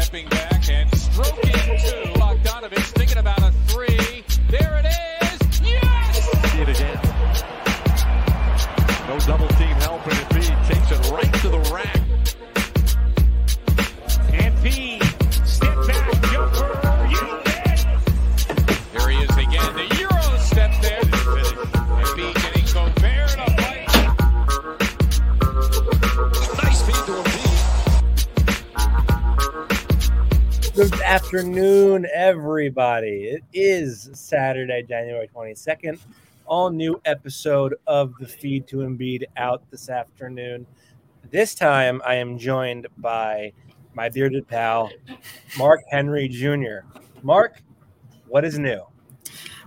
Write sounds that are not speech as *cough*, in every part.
stepping back and stroking two. Bogdanovich thinking about a three. There it is. Yes! See it again. No double team help, and Embiid takes it right to the rack. Afternoon, everybody. It is Saturday, January 22nd. All new episode of the Feed to Embiid out this afternoon. This time I am joined by my bearded pal, Mark Henry Jr. Mark, what is new?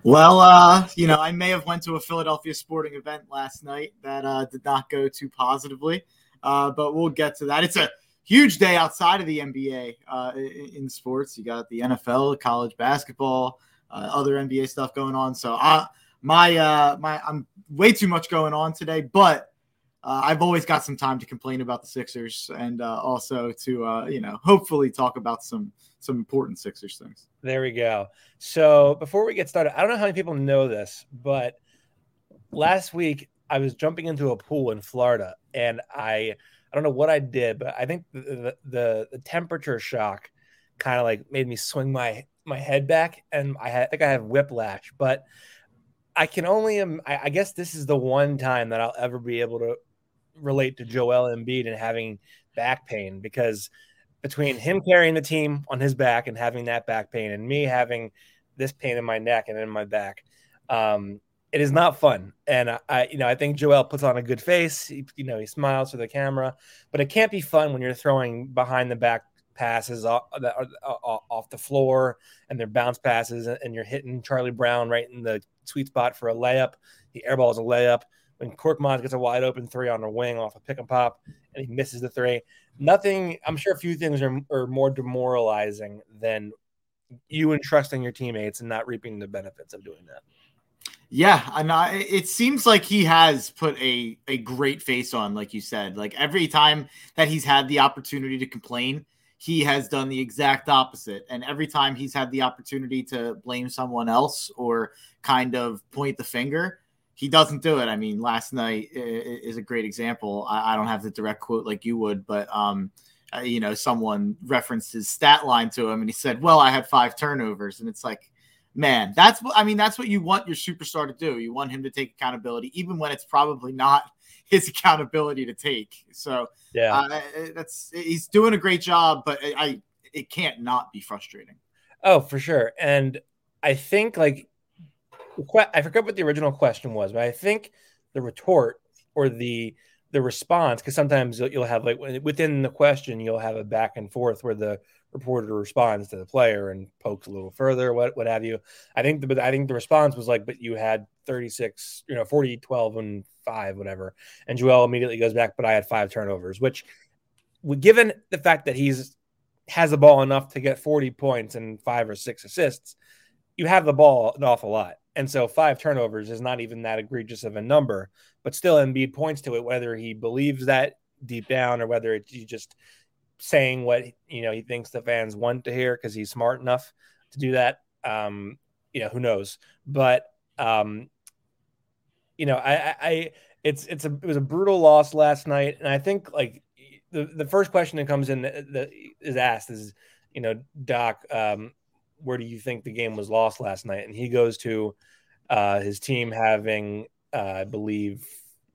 Well, uh, you know, I may have went to a Philadelphia sporting event last night that uh, did not go too positively, uh, but we'll get to that. It's a huge day outside of the NBA uh, in, sports. You got the NFL, college basketball, uh, other NBA stuff going on. So, uh, my uh, my I'm way too much going on today, but uh, I've always got some time to complain about the Sixers and uh, also to uh, you know hopefully talk about some some important Sixers things. There we go. So before we get started, I don't know how many people know this, but last week I was jumping into a pool in Florida, and I I don't know what I did, but I think the the, the, temperature shock kind of like made me swing my my head back, and I, had, I think I have whiplash. But I can only I, I guess this is the one time that I'll ever be able to relate to Joel Embiid and having back pain because between him carrying the team on his back and having that back pain and me having this pain in my neck and in my back um, it is not fun and I, you know i think joel puts on a good face he, you know he smiles for the camera but it can't be fun when you're throwing behind the back passes off, off the floor and they're bounce passes and you're hitting charlie brown right in the sweet spot for a layup the air ball is a layup when Korkmaz gets a wide open three on the wing off a pick and pop and he misses the three. Nothing, I'm sure a few things are, are more demoralizing than you entrusting your teammates and not reaping the benefits of doing that. Yeah, and I, it seems like he has put a a great face on, like you said. Like every time that he's had the opportunity to complain, he has done the exact opposite. And every time he's had the opportunity to blame someone else or kind of point the finger, he doesn't do it. I mean, last night is a great example. I, don't have the direct quote like you would, but um, you know, someone referenced his stat line to him, and he said, "Well, I had five turnovers," and it's like, man, that's what I mean. That's what you want your superstar to do. You want him to take accountability, even when it's probably not *laughs* his accountability to take. So yeah, uh, that's he's doing a great job, but I it can't not be frustrating. Oh, for sure, and I think like I forgot what the original question was, but I think the retort or the the response, because sometimes you'll have like within the question, you'll have a back and forth where the reporter responds to the player and pokes a little further, what what have you. I think the I think the response was like, but you had 36, you know, 40, 12, and five, whatever. And Joel immediately goes back, but I had five turnovers, which given the fact that he's has the ball enough to get 40 points and five or six assists, you have the ball an awful lot. And so five turnovers is not even that egregious of a number, but still Embiid points to it, whether he believes that deep down or whether it's you just saying what you know he thinks the fans want to hear because he's smart enough to do that. Um, you know, who knows? But um, you know, I, I it's it's a it was a brutal loss last night, and I think like the the first question that comes in that, is asked is, you know, Doc, um, where do you think the game was lost last night? And he goes to uh, his team having, uh, I believe,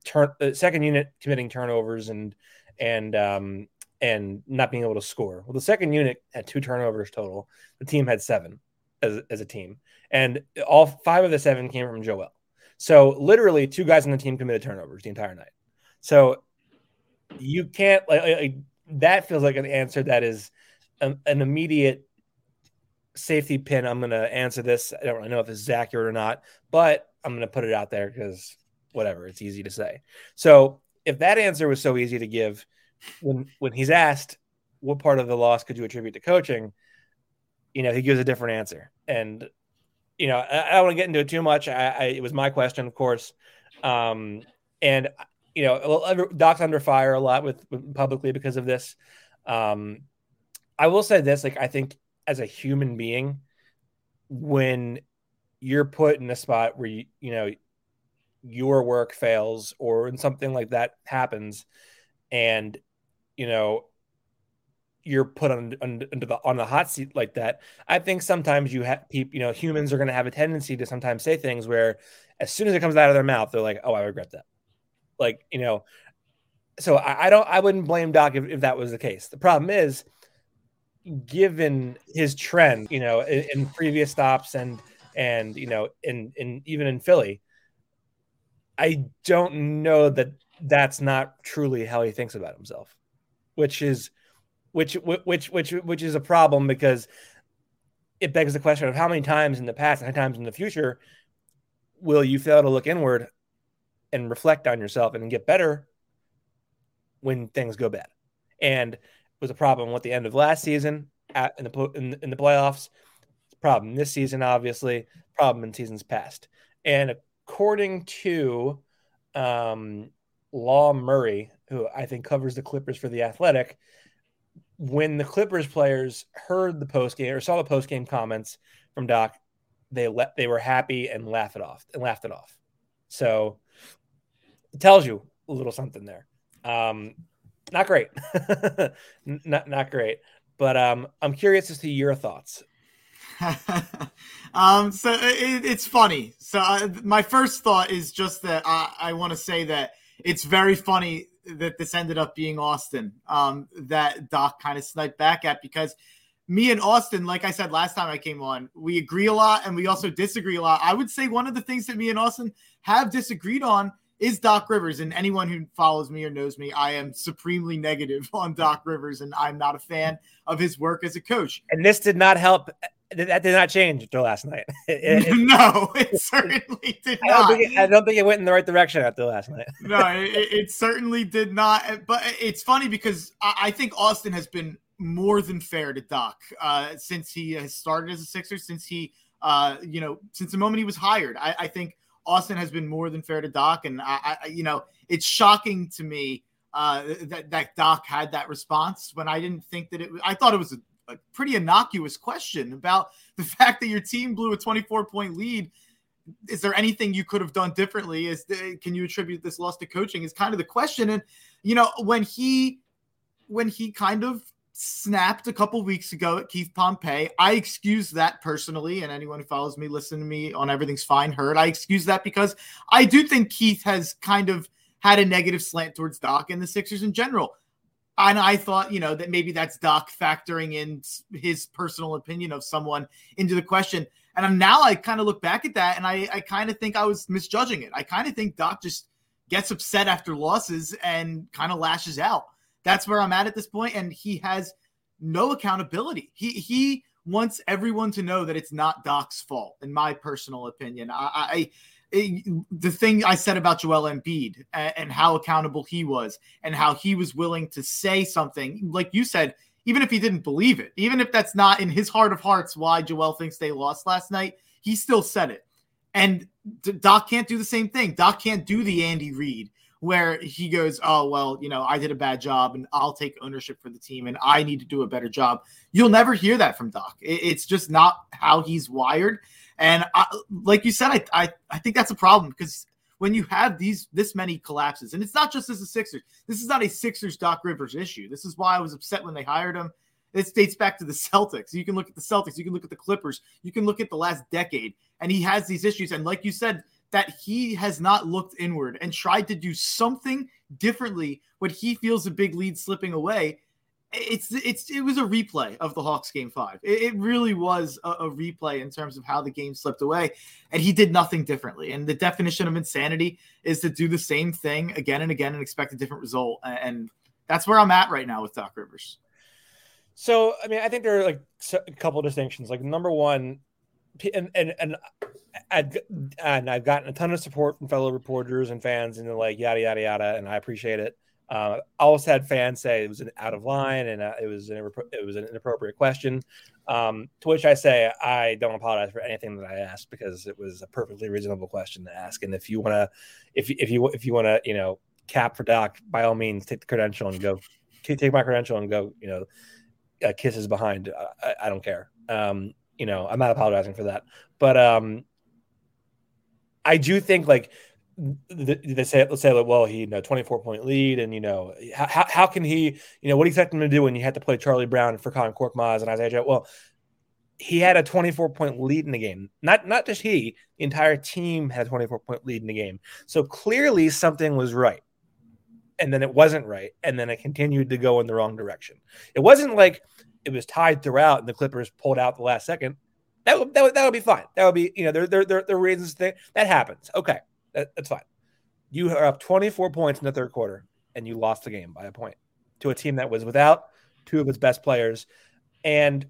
turn uh, second unit committing turnovers and and um, and not being able to score. Well, the second unit had two turnovers total. The team had seven as, as a team, and all five of the seven came from Joel. So literally, two guys on the team committed turnovers the entire night. So you can't like, like that feels like an answer that is an, an immediate safety pin. I'm going to answer this. I don't really know if this is accurate or not, but I'm going to put it out there because whatever, it's easy to say. So if that answer was so easy to give, when when he's asked what part of the loss could you attribute to coaching, you know, he gives a different answer. And you know, I, I don't want to get into it too much. I, I, it was my question, of course, um, and you know, Doc's under fire a lot with, with publicly because of this. Um, I will say this: like, I think as a human being, when you're put in a spot where you, you know your work fails or when something like that happens, and you know you're put on, on under the on the hot seat like that. I think sometimes you have people, you know, humans are going to have a tendency to sometimes say things where, as soon as it comes out of their mouth, they're like, "Oh, I regret that." Like you know, so I, I don't, I wouldn't blame Doc if, if that was the case. The problem is, given his trend, you know, in, in previous stops and and you know, in in even in Philly, I don't know that that's not truly how he thinks about himself, which is which which which which is a problem because it begs the question of how many times in the past and how many times in the future will you fail to look inward and reflect on yourself and get better when things go bad. And it was a problem with the end of last season at in the in, in the playoffs. Problem this season, obviously. Problem in seasons past. And according to um, Law Murray, who I think covers the Clippers for the Athletic, when the Clippers players heard the post game or saw the post game comments from Doc, they let they were happy and laugh it off and laughed it off. So it tells you a little something there. Um, not great, *laughs* not not great. But um, I'm curious as to your thoughts. *laughs* um, so it, it's funny. So uh, my first thought is just that I, I want to say that it's very funny that this ended up being Austin um, that Doc kind of sniped back at because me and Austin, like I said last time I came on, we agree a lot and we also disagree a lot. I would say one of the things that me and Austin have disagreed on is Doc Rivers. And anyone who follows me or knows me, I am supremely negative *laughs* on Doc Rivers and I'm not a fan of his work as a coach. And this did not help that did not change until last night. *laughs* It, it, no, it *laughs* certainly did I not. It, I don't think it went in the right direction after last night. *laughs* no, it, certainly did not. But it's funny because I, think Austin has been more than fair to Doc uh, since he has started as a Sixer, since he, uh, you know, since the moment he was hired. I, I, think Austin has been more than fair to Doc, and I, I you know, it's shocking to me. Uh, that, that Doc had that response when I didn't think that it. I thought it was a a pretty innocuous question about the *laughs* fact that your team blew a 24 point lead. Is there anything you could have done differently? Is the, can you attribute this loss to coaching? Is kind of the question. And you know when he when he kind of snapped a couple weeks ago at Keith Pompey. I excuse that personally, and anyone who follows me, listen to me on Everything's Fine heard. I excuse that because I do think Keith has kind of had a negative slant towards Doc and the Sixers in general. And I thought, you know, that maybe that's Doc factoring in his personal opinion of someone into the question. And I'm, now I kind of look back at that and I, I kind of think I was misjudging it. I kind of think Doc just gets upset after losses and kind of lashes out. That's where I'm at at this point, and he has no accountability. He he wants everyone to know that it's not Doc's fault, in my personal opinion. I, I the thing I said about Joel Embiid and, how accountable he was, and how he was willing to say something, like you said, even if he didn't believe it, even if that's not in his heart of hearts why Joel thinks they lost last night, he still said it. And Doc can't do the same thing. Doc can't do the Andy Reid where he goes, Oh, well, you know, I did a bad job and I'll take ownership for the team and I need to do a better job. You'll never hear that from Doc. It's just not how he's wired. And I, like you said, I, I, I think that's a problem because when you have these this many collapses, and it's not just as a Sixers. This is not a Sixers Doc Rivers issue. This is why I was upset when they hired him. It dates back to the Celtics. You can look at the Celtics. You can look at the Clippers. You can look at the last decade, and he has these issues. And like you said, that he has not looked inward and tried to do something differently when he feels a big lead slipping away it's it's it was a replay of the Hawks game five. It, it really was a, a, replay in terms of how the game slipped away, and he did nothing differently. And the definition of insanity is to do the same thing again and again and expect a different result. And that's where I'm at right now with Doc Rivers. So I mean, I think there are like a couple distinctions. Like number one, and and and I've, and I've gotten a ton of support from fellow reporters and fans, and they're like yada yada yada, and I appreciate it. Uh, I also had fans say it was an out of line and uh, it was an it was an inappropriate question. Um, to which I say I don't apologize for anything that I asked because it was a perfectly reasonable question to ask. And if you want to, if if you if you want to, you know, cap for Doc, by all means, take the credential and go take my credential and go, you know, uh, kisses behind. I, I don't care. Um, you know, I'm not apologizing for that, but um, I do think like they say let's say like well he you know 24 point lead and you know how, how can he you know what do you expect him to do when you had to play Charlie Brown for Colin Korkmaz and Isaiah Joe? Well he had a 24 point lead in the game. Not not just he the entire team had a 24 point lead in the game. So clearly something was right. And then it wasn't right. And then it continued to go in the wrong direction. It wasn't like it was tied throughout and the Clippers pulled out the last second. That would, that would, that would be fine. That would be you know there there there, there are reasons that that happens. Okay Uh, that, that's fine. You are up 24 points in the third quarter, and you lost the game by a point to a team that was without two of its best players. And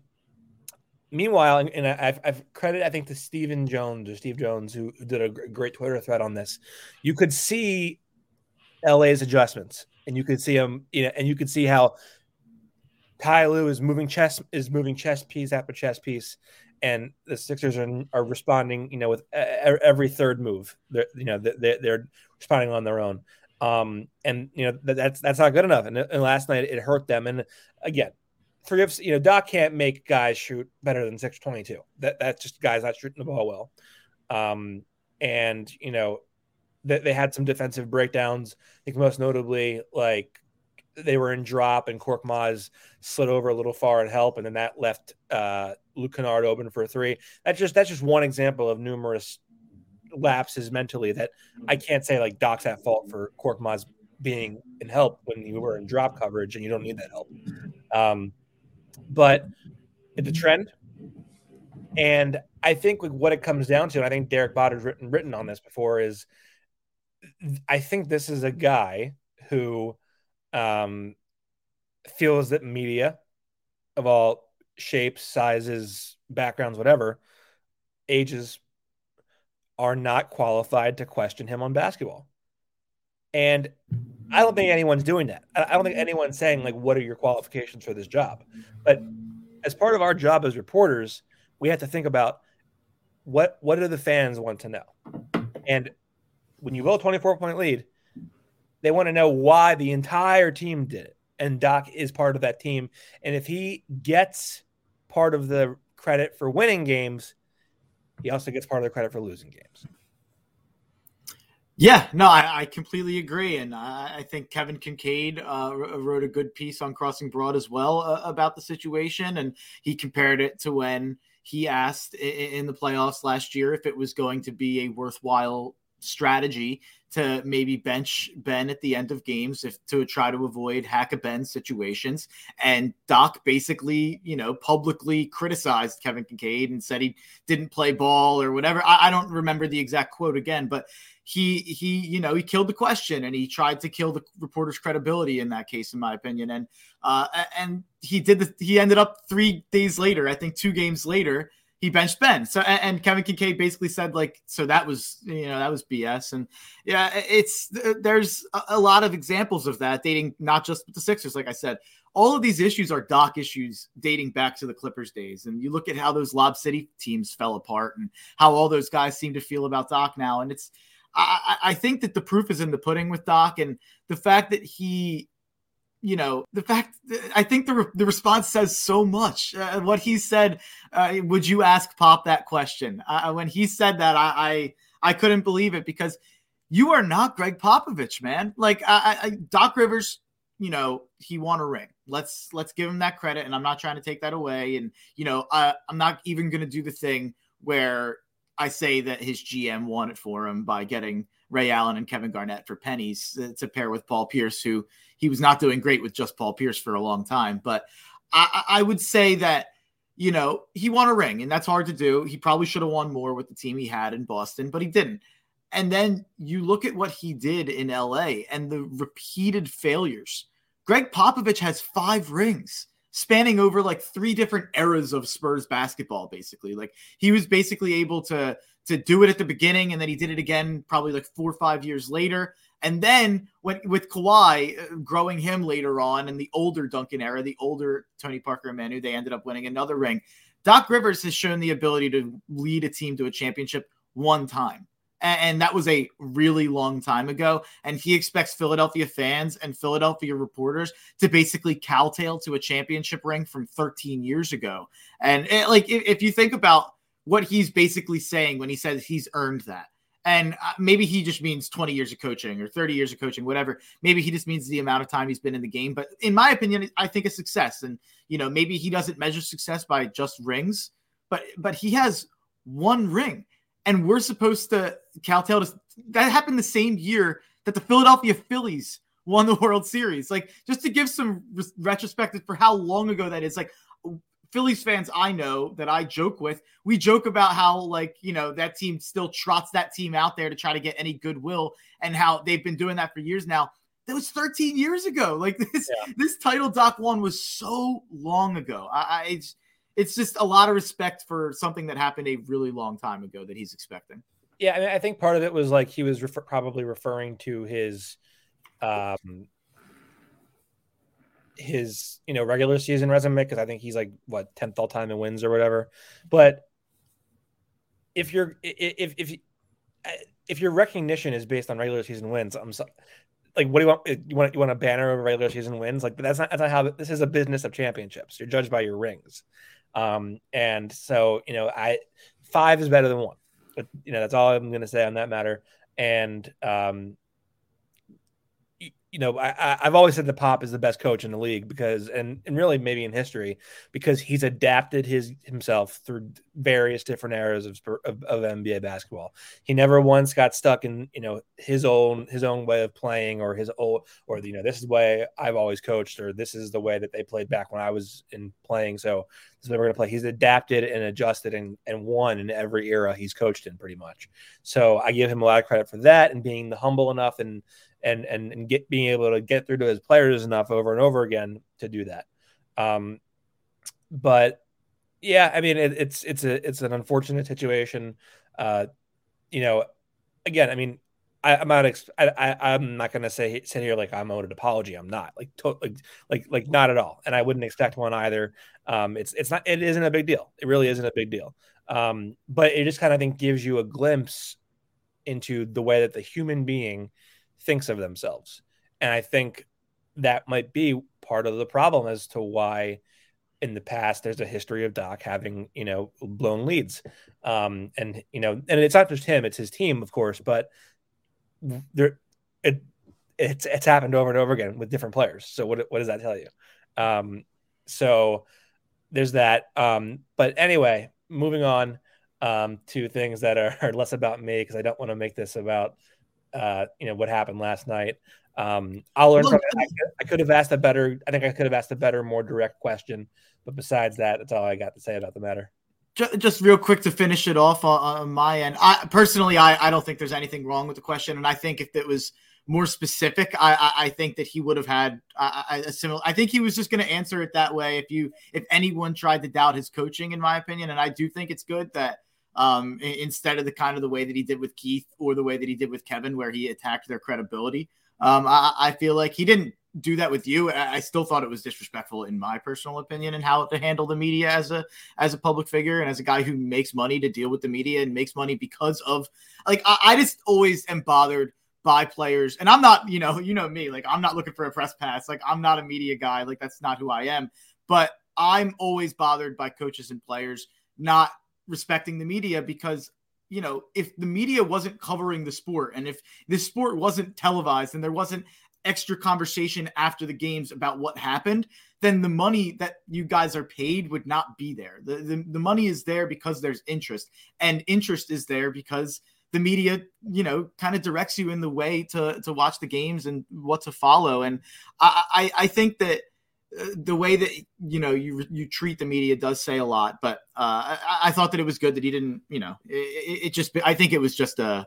meanwhile, and, I've, I've, credit I think to Stephen Jones or Steve Jones who, did a great Twitter thread on this. You could see LA's adjustments, and you could see them, you know, and you could see how Ty Lue is moving chess is moving chess piece after chess piece, and the Sixers are, are responding, you know, with every third move. They're, you know, they're, they're responding on their own. Um, and you know that's that's not good enough. And, and last night it hurt them. And again, three of you know Doc can't make guys shoot better than six twenty two. That that's just guys not shooting the ball well. Um, and you know they, they had some defensive breakdowns. I think most notably like they were in drop and Korkmaz slid over a little far and help, and then that left uh, Luke Kennard open for three. That's just that's just one example of numerous lapses mentally that I can't say like Doc's at fault for Korkmaz being in help when you were in drop coverage and you don't need that help. Um, but it's a trend. And I think what it comes down to, and I think Derek Bodner has written written on this before, is I think this is a guy who um, feels that media of all shapes, sizes, backgrounds, whatever, ages are not qualified to question him on basketball. And I don't think anyone's doing that. I don't think anyone's saying, like, what are your qualifications for this job? But as part of our job as reporters, we have to think about what what do the fans want to know? And when you blow a 24 point lead, they want to know why the entire team did it. And Doc is part of that team. And if he gets part of the credit for winning games, he also gets part of the credit for losing games. Yeah, no, I, I completely agree, and I, I think Kevin Kinkead uh, wrote a good piece on Crossing Broad as well uh, about the situation, and he compared it to when he asked in, in the playoffs last year if it was going to be a worthwhile strategy to maybe bench Ben at the end of games if to try to avoid hack a Ben situations. And Doc basically, you know, publicly criticized Kevin Kinkead and said he didn't play ball or whatever. I, I don't remember the exact quote again, but he he you know he killed the question and he tried to kill the reporter's credibility in that case in my opinion and uh and he did the, he ended up three days later i think two games later he benched Ben. So and, Kevin Kinkead basically said like, so that was you know that was BS. And yeah, it's there's a lot of examples of that dating not just with the Sixers. Like I said, all of these issues are Doc issues dating back to the Clippers days. And you look at how those Lob City teams fell apart and how all those guys seem to feel about Doc now. And it's I, I think that the proof is in the pudding with Doc and the fact that he you know the fact i think the, re- the response says so much. Uh, what he said uh, would you ask pop that question? Uh, when he said that I, I, I couldn't believe it because you are not gregg popovich man. Like I, I, doc rivers you know he won a ring. Let's let's give him that credit and i'm not trying to take that away. And you know I, i'm not even going to do the thing where i say that his gm won it for him by getting ray allen and kevin garnett for pennies uh, to pair with paul pierce who he was not doing great with just Paul Pierce for a long time. But I, I would say that, you know, he won a ring and that's hard to do. He probably should have won more with the team he had in Boston, but he didn't. And then you look at what he did in LA and the repeated failures. Gregg Popovich has five rings spanning over like three different eras of Spurs basketball, basically. Like he was basically able to to do it at the beginning and then he did it again probably like four or five years later. And then when with Kawhi uh, growing him later on in the older Duncan era, the older Tony Parker and Manu, they ended up winning another ring. Doc Rivers has shown the ability to lead a team to a championship one time. And that was a really long time ago. And he expects Philadelphia fans and Philadelphia reporters to basically cowtail to a championship ring from 13 years ago. And it, like, if, if you think about what he's basically saying when he says he's earned that, and uh, maybe he just means 20 years of coaching or 30 years of coaching, whatever. Maybe he just means the amount of time he's been in the game. But in my opinion, I think a success. And, you know, maybe he doesn't measure success by just rings, but, but he has one ring and we're supposed to Caltel to, that happened the same year that the Philadelphia Phillies won the World Series. Like just to give some re- retrospective for how long ago that is. Like Phillies fans I know that I joke with, we joke about how like, you know, that team still trots that team out there to try to get any goodwill and how they've been doing that for years now. That was 13 years ago. *laughs* Like this yeah. this title Doc won was so long ago. I, I it's, it's just a lot of respect for something that happened a really long time ago that he's expecting. Yeah, I mean, I think part of it was like he was refer- probably referring to his um his you know regular season resume because I think he's like what tenth all time in wins or whatever. But if you're if if if your recognition is based on regular season wins, I'm so, like, what do you want? You want you want a banner of regular season wins? Like, that's not that's not how this is a business of championships. You're judged by your rings, um, and so you know I five is better than one. But you know that's all I'm going to say on that matter. And um, you know, I, have always said that Pop is the best coach in the league because, and and really maybe in history, because he's adapted his himself through various different eras of, of, of NBA basketball. He never once got stuck in you know his own his own way of playing or his old or you know this is the way I've always coached or this is the way that they played back when I was in playing. So this is what we're gonna play. He's adapted and adjusted and and won in every era he's coached in pretty much. So I give him a lot of credit for that and being the humble enough and and and and get being able to get through to his players enough over and over again to do that. Um, but yeah, I mean it, it's it's a it's an unfortunate situation. Uh, you know, again, I mean, I, am not ex- I, I am not gonna say sit here like I'm owed an apology. I'm not like totally like like not at all, and I wouldn't expect one either. Um, it's it's not it isn't a big deal. It really isn't a big deal. Um, but it just kind of think gives you a glimpse into the way that the human being thinks of themselves. And I think that might be part of the problem as to why in the past there's a history of Doc having, you know, blown leads. Um, and you know, and it's not just him, it's his team, of course, but there it it's it's happened over and over again with different players. So what what does that tell you? Um, so there's that. Um, but anyway, moving on um, to things that are, are less about me because I don't want to make this about uh, you know what happened last night. Um, I'll learn from it. I could, have asked a better. I think I could have asked a better, more direct question. But besides that, that's all I got to say about the matter. Just real quick to finish it off on, on my end. I personally, I, I don't think there's anything wrong with the question, and I think if it was more specific, I, I, I think that he would have had a, a similar. I think he was just going to answer it that way. If you, if anyone tried to doubt his coaching, in my opinion, and I do think it's good that um, instead of the kind of the way that he did with Keith or the way that he did with Kevin, where he attacked their credibility. Um, I, I, feel like he didn't do that with you. I, still thought it was disrespectful, in my personal opinion, and how to handle the media as a as a public figure and as a guy who makes money to deal with the media and makes money because of like I, I just always am bothered by players, and I'm not, you know, you know me, like I'm not looking for a press pass, like I'm not a media guy, like that's not who I am, but I'm always bothered by coaches and players not respecting the media because you know if the media wasn't covering the sport and if this sport wasn't televised and there wasn't extra conversation after the games about what happened then the money that you guys are paid would not be there. The, the, the money is there because there's interest and interest is there because the media you know kind of directs you in the way to to watch the games and what to follow. And i i, I think that the way that you know you you treat the media does say a lot, but uh, I, I, thought that it was good that he didn't. You know, it, it, just I think it was just a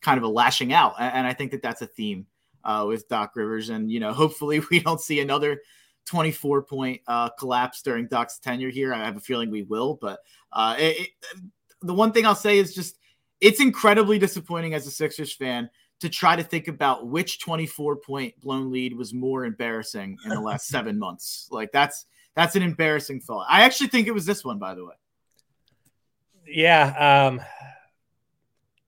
kind of a lashing out, and I think that that's a theme uh, with Doc Rivers, and you know, *laughs* hopefully we don't see another 24 point uh, collapse during Doc's tenure here. I have a feeling we will, but uh, it, the one thing I'll say is just it's incredibly disappointing as a Sixers fan to try to think about which 24 point blown lead was more embarrassing in the last *laughs* seven months. Like that's that's an embarrassing thought. I actually think it was this one, by the way. Yeah. Um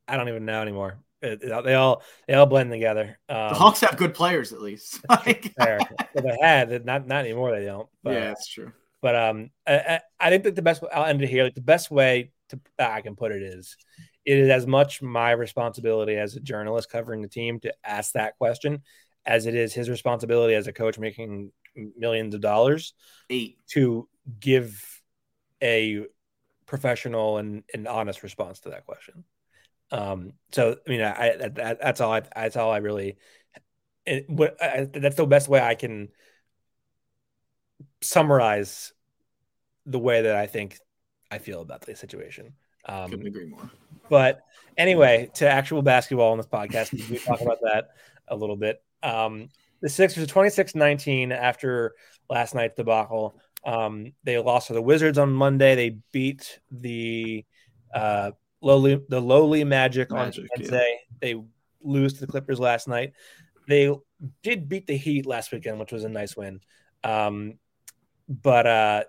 I don't even know anymore. It- it- they all they all blend together. Um, The Hawks have good players at least. *laughs* Like-. Well, they had not not anymore. They don't. But, yeah, that's true. But um, I, I- I think that the best. I'll end it here. Like the best way to I can put it is, it is as much my responsibility as a journalist covering the team to ask that question, as it is his responsibility as a coach making millions of dollars Eight. to give a professional and, and honest response to that question. Um, so I mean, I, I that, that's all I that's all I really. It, what I, that's the best way I can summarize the way that I think I feel about the situation. Um, Couldn't agree more. but anyway, to actual basketball on this podcast, we talk about that a little bit. Um, the Sixers 26 19 after last night's debacle. Um, they lost to the Wizards on Monday. They beat the uh, lowly the lowly Magic, Magic, on yeah. They lose to the Clippers last night. They did beat the Heat last weekend, which was a nice win. Um, but uh,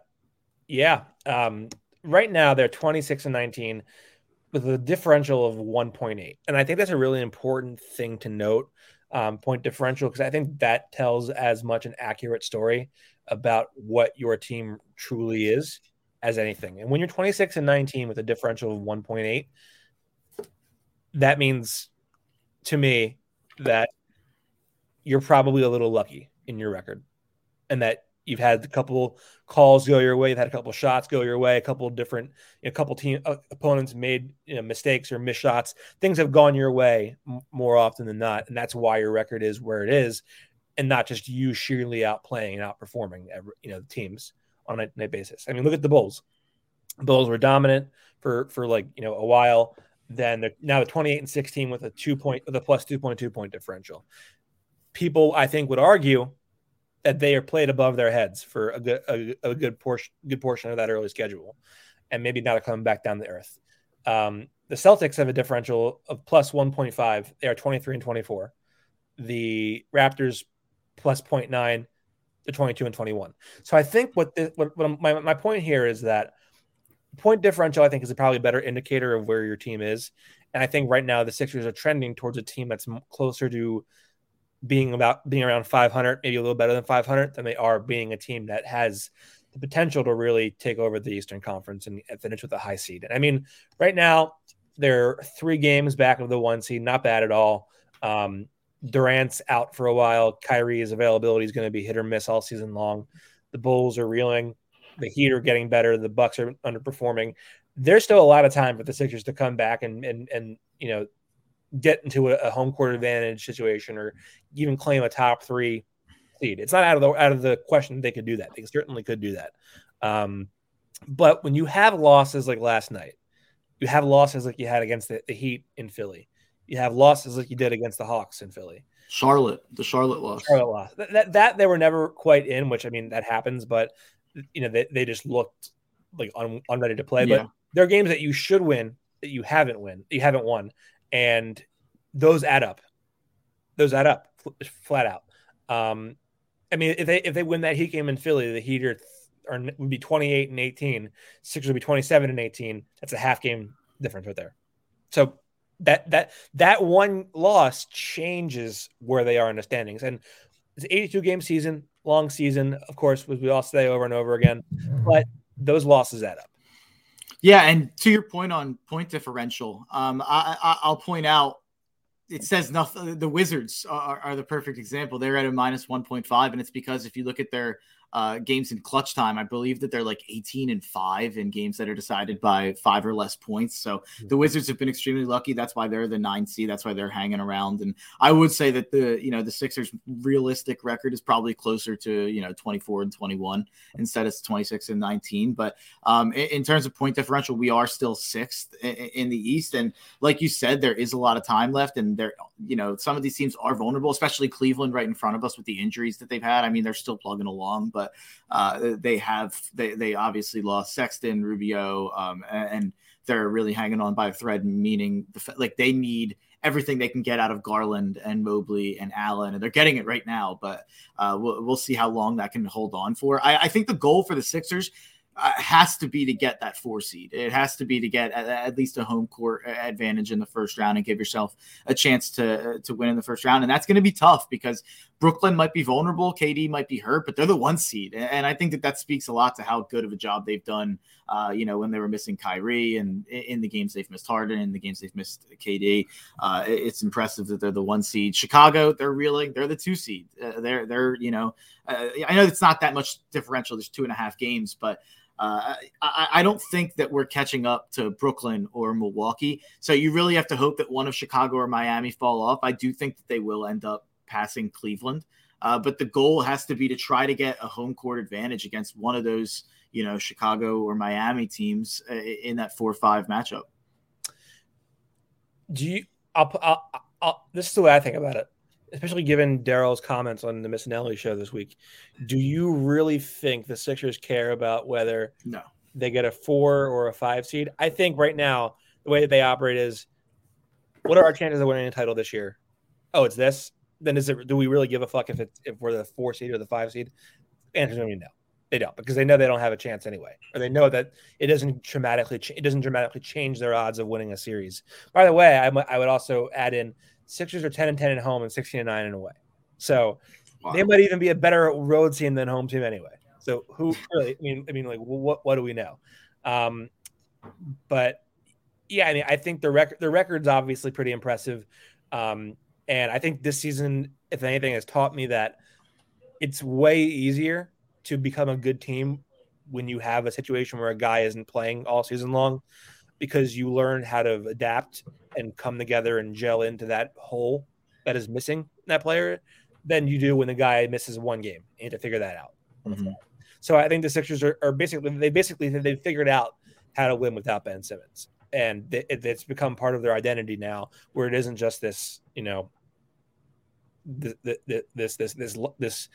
yeah, um, right now they're 26 and 19 with a differential of 1.8. And I think that's a really important thing to note um, point differential because I think that tells as much an accurate story about what your team truly is as anything. And when you're 26 and 19 with a differential of 1.8, that means to me that you're probably a little lucky in your record and that you've had a couple calls go your way, you've had a couple shots go your way, a couple different, you know, a couple team uh, opponents made you know, mistakes or missed shots. Things have gone your way m- more often than not, and that's why your record is where it is, and not just you sheerly outplaying and outperforming every, you know the teams on a night basis. I mean, look at the Bulls. The Bulls were dominant for for like you know a while. Then they're now the 28 and 16 with a two point with a plus 2.2 point differential. People, I think, would argue that they are played above their heads for a good a, a good portion good portion of that early schedule, and maybe now they're coming back down to earth. Um, the Celtics have a differential of plus 1.5. They are 23 and 24. The Raptors plus 0.9 to 22 and 21. So I think what the, what, what my, my point here is that point differential I think is a probably better indicator of where your team is. And I think right now the Sixers are trending towards a team that's closer to being about being around 500, maybe a little better than 500 than they are being a team that has the potential to really take over the Eastern Conference and, finish with a high seed. And I mean, right now they're three games back of the one seed, not bad at all. Um, Durant's out for a while. Kyrie's availability is going to be hit or miss all season long. The Bulls are reeling. The Heat are getting better. The Bucks are underperforming. There's still a lot of time for the Sixers to come back and and and you know get into a, a home court advantage situation or even claim a top three seed. It's not out of the out of the question they could do that. They certainly could do that. Um, but when you have losses like last night, you have losses like you had against the, the Heat in Philly. You have losses like you did against the Hawks in Philly. Charlotte, the Charlotte loss. Charlotte lost. That, that that they were never quite in, which I mean that happens, but you know they, they just looked like un, unready to play. Yeah. But there are games that you should win that you haven't win, you haven't won, and those add up. Those add up fl- flat out. Um, I mean, if they if they win that Heat game in Philly, the Heat are, are would be twenty eight and eighteen. Sixers would be twenty seven and eighteen. That's a half game difference right there. So that that that one loss changes where they are in the standings. And it's 82 game season, long season, of course, we all say over and over again. But those losses add up. Yeah, and to your point on point differential, um, I, I, I'll point out it says nothing. The Wizards are, are the perfect example. They're at a minus 1.5, and it's because if you look at their uh, games in clutch time, I believe that they're like 18 and five in games that are decided by five or less points. So the Wizards have been extremely lucky. That's why they're the nine seed. That's why they're hanging around. And I would say that the you know the Sixers' realistic record is probably closer to you know 24 and 21 instead of 26 and 19. But um, in, in terms of point differential, we are still sixth in, in the East. And like you said, there is a lot of time left, and there you know some of these teams are vulnerable, especially Cleveland right in front of us with the injuries that they've had. I mean, they're still plugging along, but uh, they have they they obviously lost Sexton, Rubio, um, and they're really hanging on by a thread. Meaning, the, like they need everything they can get out of Garland and Mobley and Allen, and they're getting it right now. But uh, we'll we'll see how long that can hold on for. I, I think the goal for the Sixers uh, has to be to get that four seed. It has to be to get at, at, least a home court advantage in the first round and give yourself a chance to to win in the first round. And that's going to be tough because Brooklyn might be vulnerable, KD might be hurt, but they're the one seed, and I think that that speaks a lot to how good of a job they've done. Uh, you know, when they were missing Kyrie and in the games they've missed Harden, in the games they've missed KD, uh, it's impressive that they're the one seed. Chicago, they're reeling, they're the two seed. Uh, they're they're you know, uh, I know it's not that much differential. There's two and a half games, but uh, I, I, don't think that we're catching up to Brooklyn or Milwaukee. So you really have to hope that one of Chicago or Miami fall off. I do think that they will end up passing Cleveland. Uh, but the goal has to be to try to get a home court advantage against one of those, you know, Chicago or Miami teams uh, in that four-five matchup. Do you? I'll, I'll, I'll, this is the way I think about it especially given Daryl's comments on the Missanelli show this week, do you really think the Sixers care about whether no they get a four or a five seed? I think right now the way that they operate is, what are our chances of winning a title this year? Oh, it's this. Then is it? Do we really give a fuck if it's if we're the four seed or the five seed? To be no. They don't because they know they don't have a chance anyway, or they know that it doesn't dramatically ch- it doesn't dramatically change their odds of winning a series. By the way, I, would also add in Sixers are 10 and 10 at home and 16 and 9 and away. So wow. they might even be a better road team than home team anyway. So who really, I mean, I mean, like what, what do we know? Um, but yeah, I mean, I think the record, the record's obviously pretty impressive. Um, and I think this season, if anything, has taught me that it's way easier to become a good team when you have a situation where a guy isn't playing all season long because you learn how to adapt and come together and gel into that hole that is missing that player than you do when the guy misses one game. You need to figure that out. Mm-hmm. So I think the Sixers are, are, basically they basically they figured out how to win without Ben Simmons, and it, it's become part of their identity now, where it isn't just this you know this this this this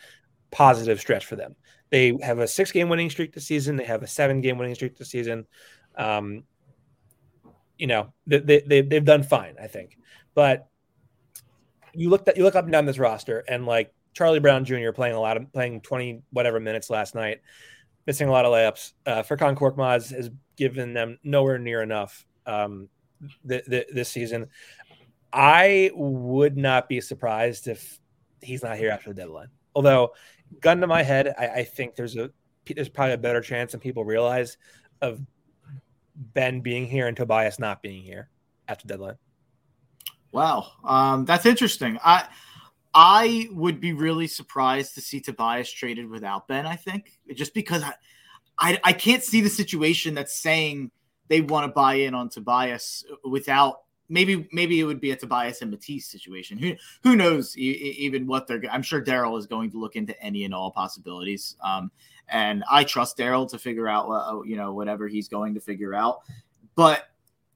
positive stretch for them. They have a six game winning streak this season. They have a seven game winning streak this season. Um, you know, they, they, they've done fine, I think. But you look at you look up and down this roster, and like Charlie Brown Jr. playing a lot of playing twenty whatever minutes last night, missing a lot of layups. Uh, Furkan Korkmaz has given them nowhere near enough um, th- th- this season. I would not be surprised if he's not here after the deadline. Although, gun to my head, I, I think there's a there's probably a better chance than people realize of Ben being here and Tobias not being here after deadline. Wow, um, that's interesting. I I would be really surprised to see Tobias traded without Ben. I think just because I I, I can't see the situation that's saying they want to buy in on Tobias without maybe maybe it would be a Tobias and Matisse situation. Who who knows even what they're. I'm sure Daryl is going to look into any and all possibilities. Um, and I trust Daryl to figure out, uh, you know, whatever he's going to figure out. But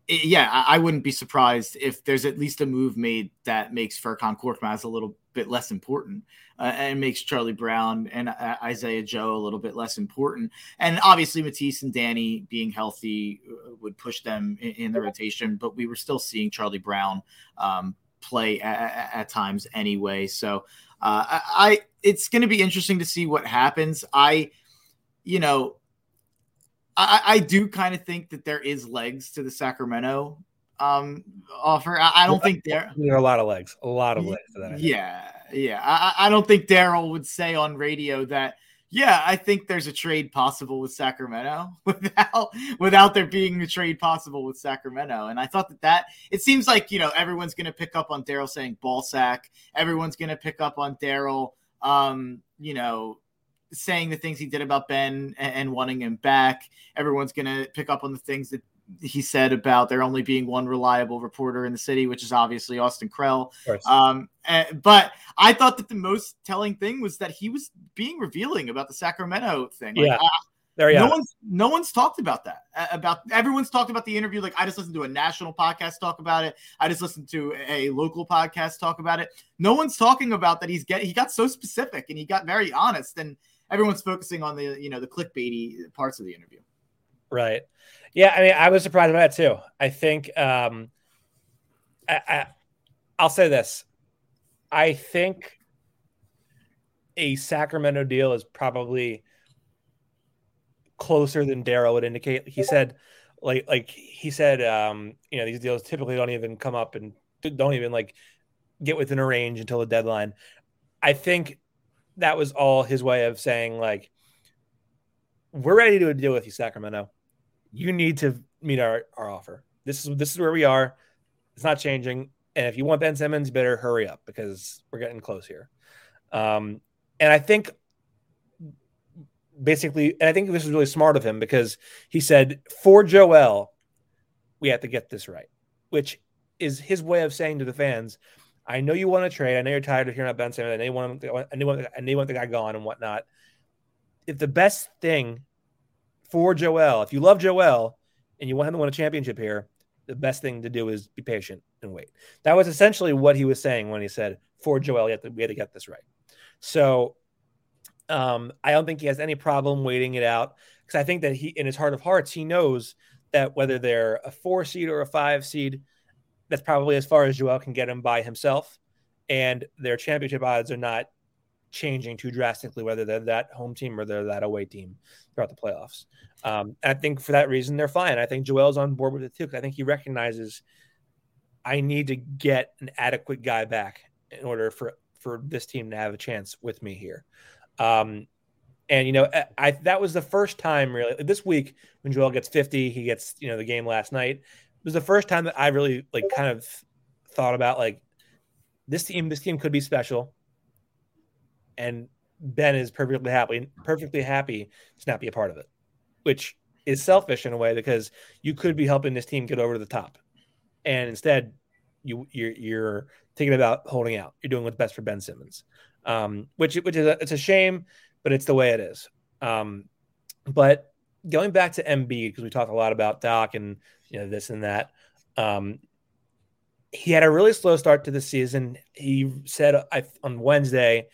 yeah, I, wouldn't be surprised if there's at least a move made that makes Furkan Korkmaz a little bit less important uh, and makes Charlie Brown and uh, Isaiah Joe a little bit less important. And obviously, Matisse and Danny being healthy uh, would push them in, in the rotation, but we were still seeing Charlie Brown um, play at, at, times anyway. So uh, I, I it's going to be interesting to see what happens. I you know, I, I do kind of think that there is legs to the Sacramento um, offer. I, I don't think there, there are a lot of legs, a lot of legs to that. Yeah, yeah. I, I don't think Daryl would say on radio that. Yeah, I think there's a trade possible with Sacramento *laughs* without without there being a trade possible with Sacramento. And I thought that that it seems like you know everyone's going to pick up on Daryl saying ball sack. Everyone's going to pick up on Daryl, um, you know, saying the things he did about Ben and, and wanting him back. Everyone's going to pick up on the things that he said about there only being one reliable reporter in the city, which is obviously Austin Krell. Um, and, eh, but I thought that the most telling thing was that he was being revealing about the Sacramento thing. Like, yeah. I, there no one's no one's talked about that. About everyone's talked about the interview. Like I just listened to a national podcast talk about it. I just listened to a local podcast talk about it. No one's talking about that. He's get he got so specific and he got very honest. And everyone's focusing on the you know the clickbaity parts of the interview. Right. Yeah. I mean, I was surprised by that too. I think um, I, I I'll say this. I think a Sacramento deal is probably closer than Daryl would indicate. He said, like, like he said, um, you know, these deals typically don't even come up and don't even like get within a range until the deadline. I think that was all his way of saying, like, we're ready to deal with you, Sacramento. You need to meet our, our offer. This is this is where we are. It's not changing. And if you want Ben Simmons, you better hurry up because we're getting close here. Um, and I think basically, and I think this was really smart of him because he said, for Joel, we have to get this right, which is his way of saying to the fans, I know you want to trade. I know you're tired of hearing about Ben Simmons. I know you want, I know, want. I know you want the guy gone and whatnot. If the best thing for Joel, if you love Joel and you want him to win a championship here, the best thing to do is be patient and wait. That was essentially what he was saying when he said, for Joel, we had to, we had to get this right. So um, I don't think he has any problem waiting it out because I think that he, in his heart of hearts, he knows that whether they're a four seed or a five seed, that's probably as far as Joel can get him by himself. And their championship odds are not changing too drastically, whether they're that home team or they're that away team throughout the playoffs. Um, I think for that reason, they're fine. I think Joel's on board with it too. I think he recognizes I need to get an adequate guy back in order for for this team to have a chance with me here. Um, and you know, I, I, that was the first time really this week when Joel gets 50, he gets you know the game last night. It was the first time that I really like kind of thought about like this team. This team could be special, and Ben is perfectly happy, perfectly happy to not be a part of it, which is selfish in a way because you could be helping this team get over to the top, and instead you you're, you're thinking about holding out. You're doing what's best for Ben Simmons um, which which is a, it's a shame, but it's the way it is. Um, but going back to Embiid because we talked a lot about Doc and you know this and that. Um, he had a really slow start to the season. He said I, on Wednesday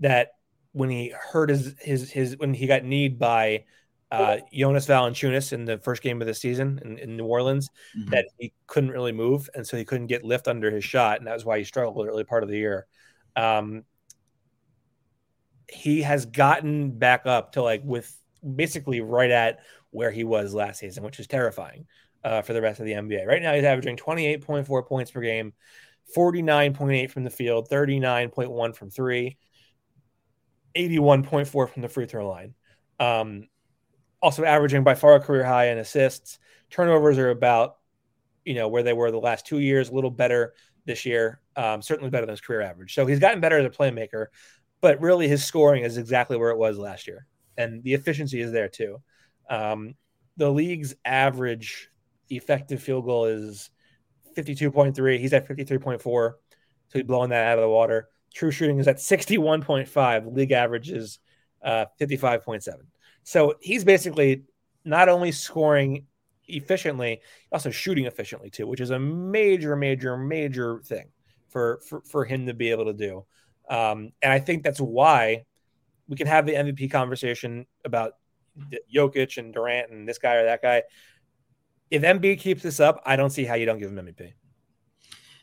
that when he hurt his his his when he got kneed by uh, Jonas Valanciunas in the first game of the season in, in New Orleans, mm-hmm. that he couldn't really move, and so he couldn't get lift under his shot, and that was why he struggled early part of the year. Um, he has gotten back up to like with basically right at where he was last season, which is terrifying uh, for the rest of the NBA. Right now, he's averaging 28.4 points per game, 49.8 from the field, 39.1 from three, 81.4 from the free throw line. Um, also averaging by far a career high in assists. Turnovers are about, you know, where they were the last two years, a little better this year, um, certainly better than his career average. So he's gotten better as a playmaker but really his scoring is exactly where it was last year, and the efficiency is there too. Um, the league's average effective field goal is 52.3. He's at 53.4, so he's blowing that out of the water. True shooting is at 61.5. League average is uh, 55.7. So he's basically not only scoring efficiently, also shooting efficiently too, which is a major, major, major thing for for, for him to be able to do. Um, and I think that's why we can have the MVP conversation about Jokic and Durant and this guy or that guy. If Embiid keeps this up, I don't see how you don't give him MVP.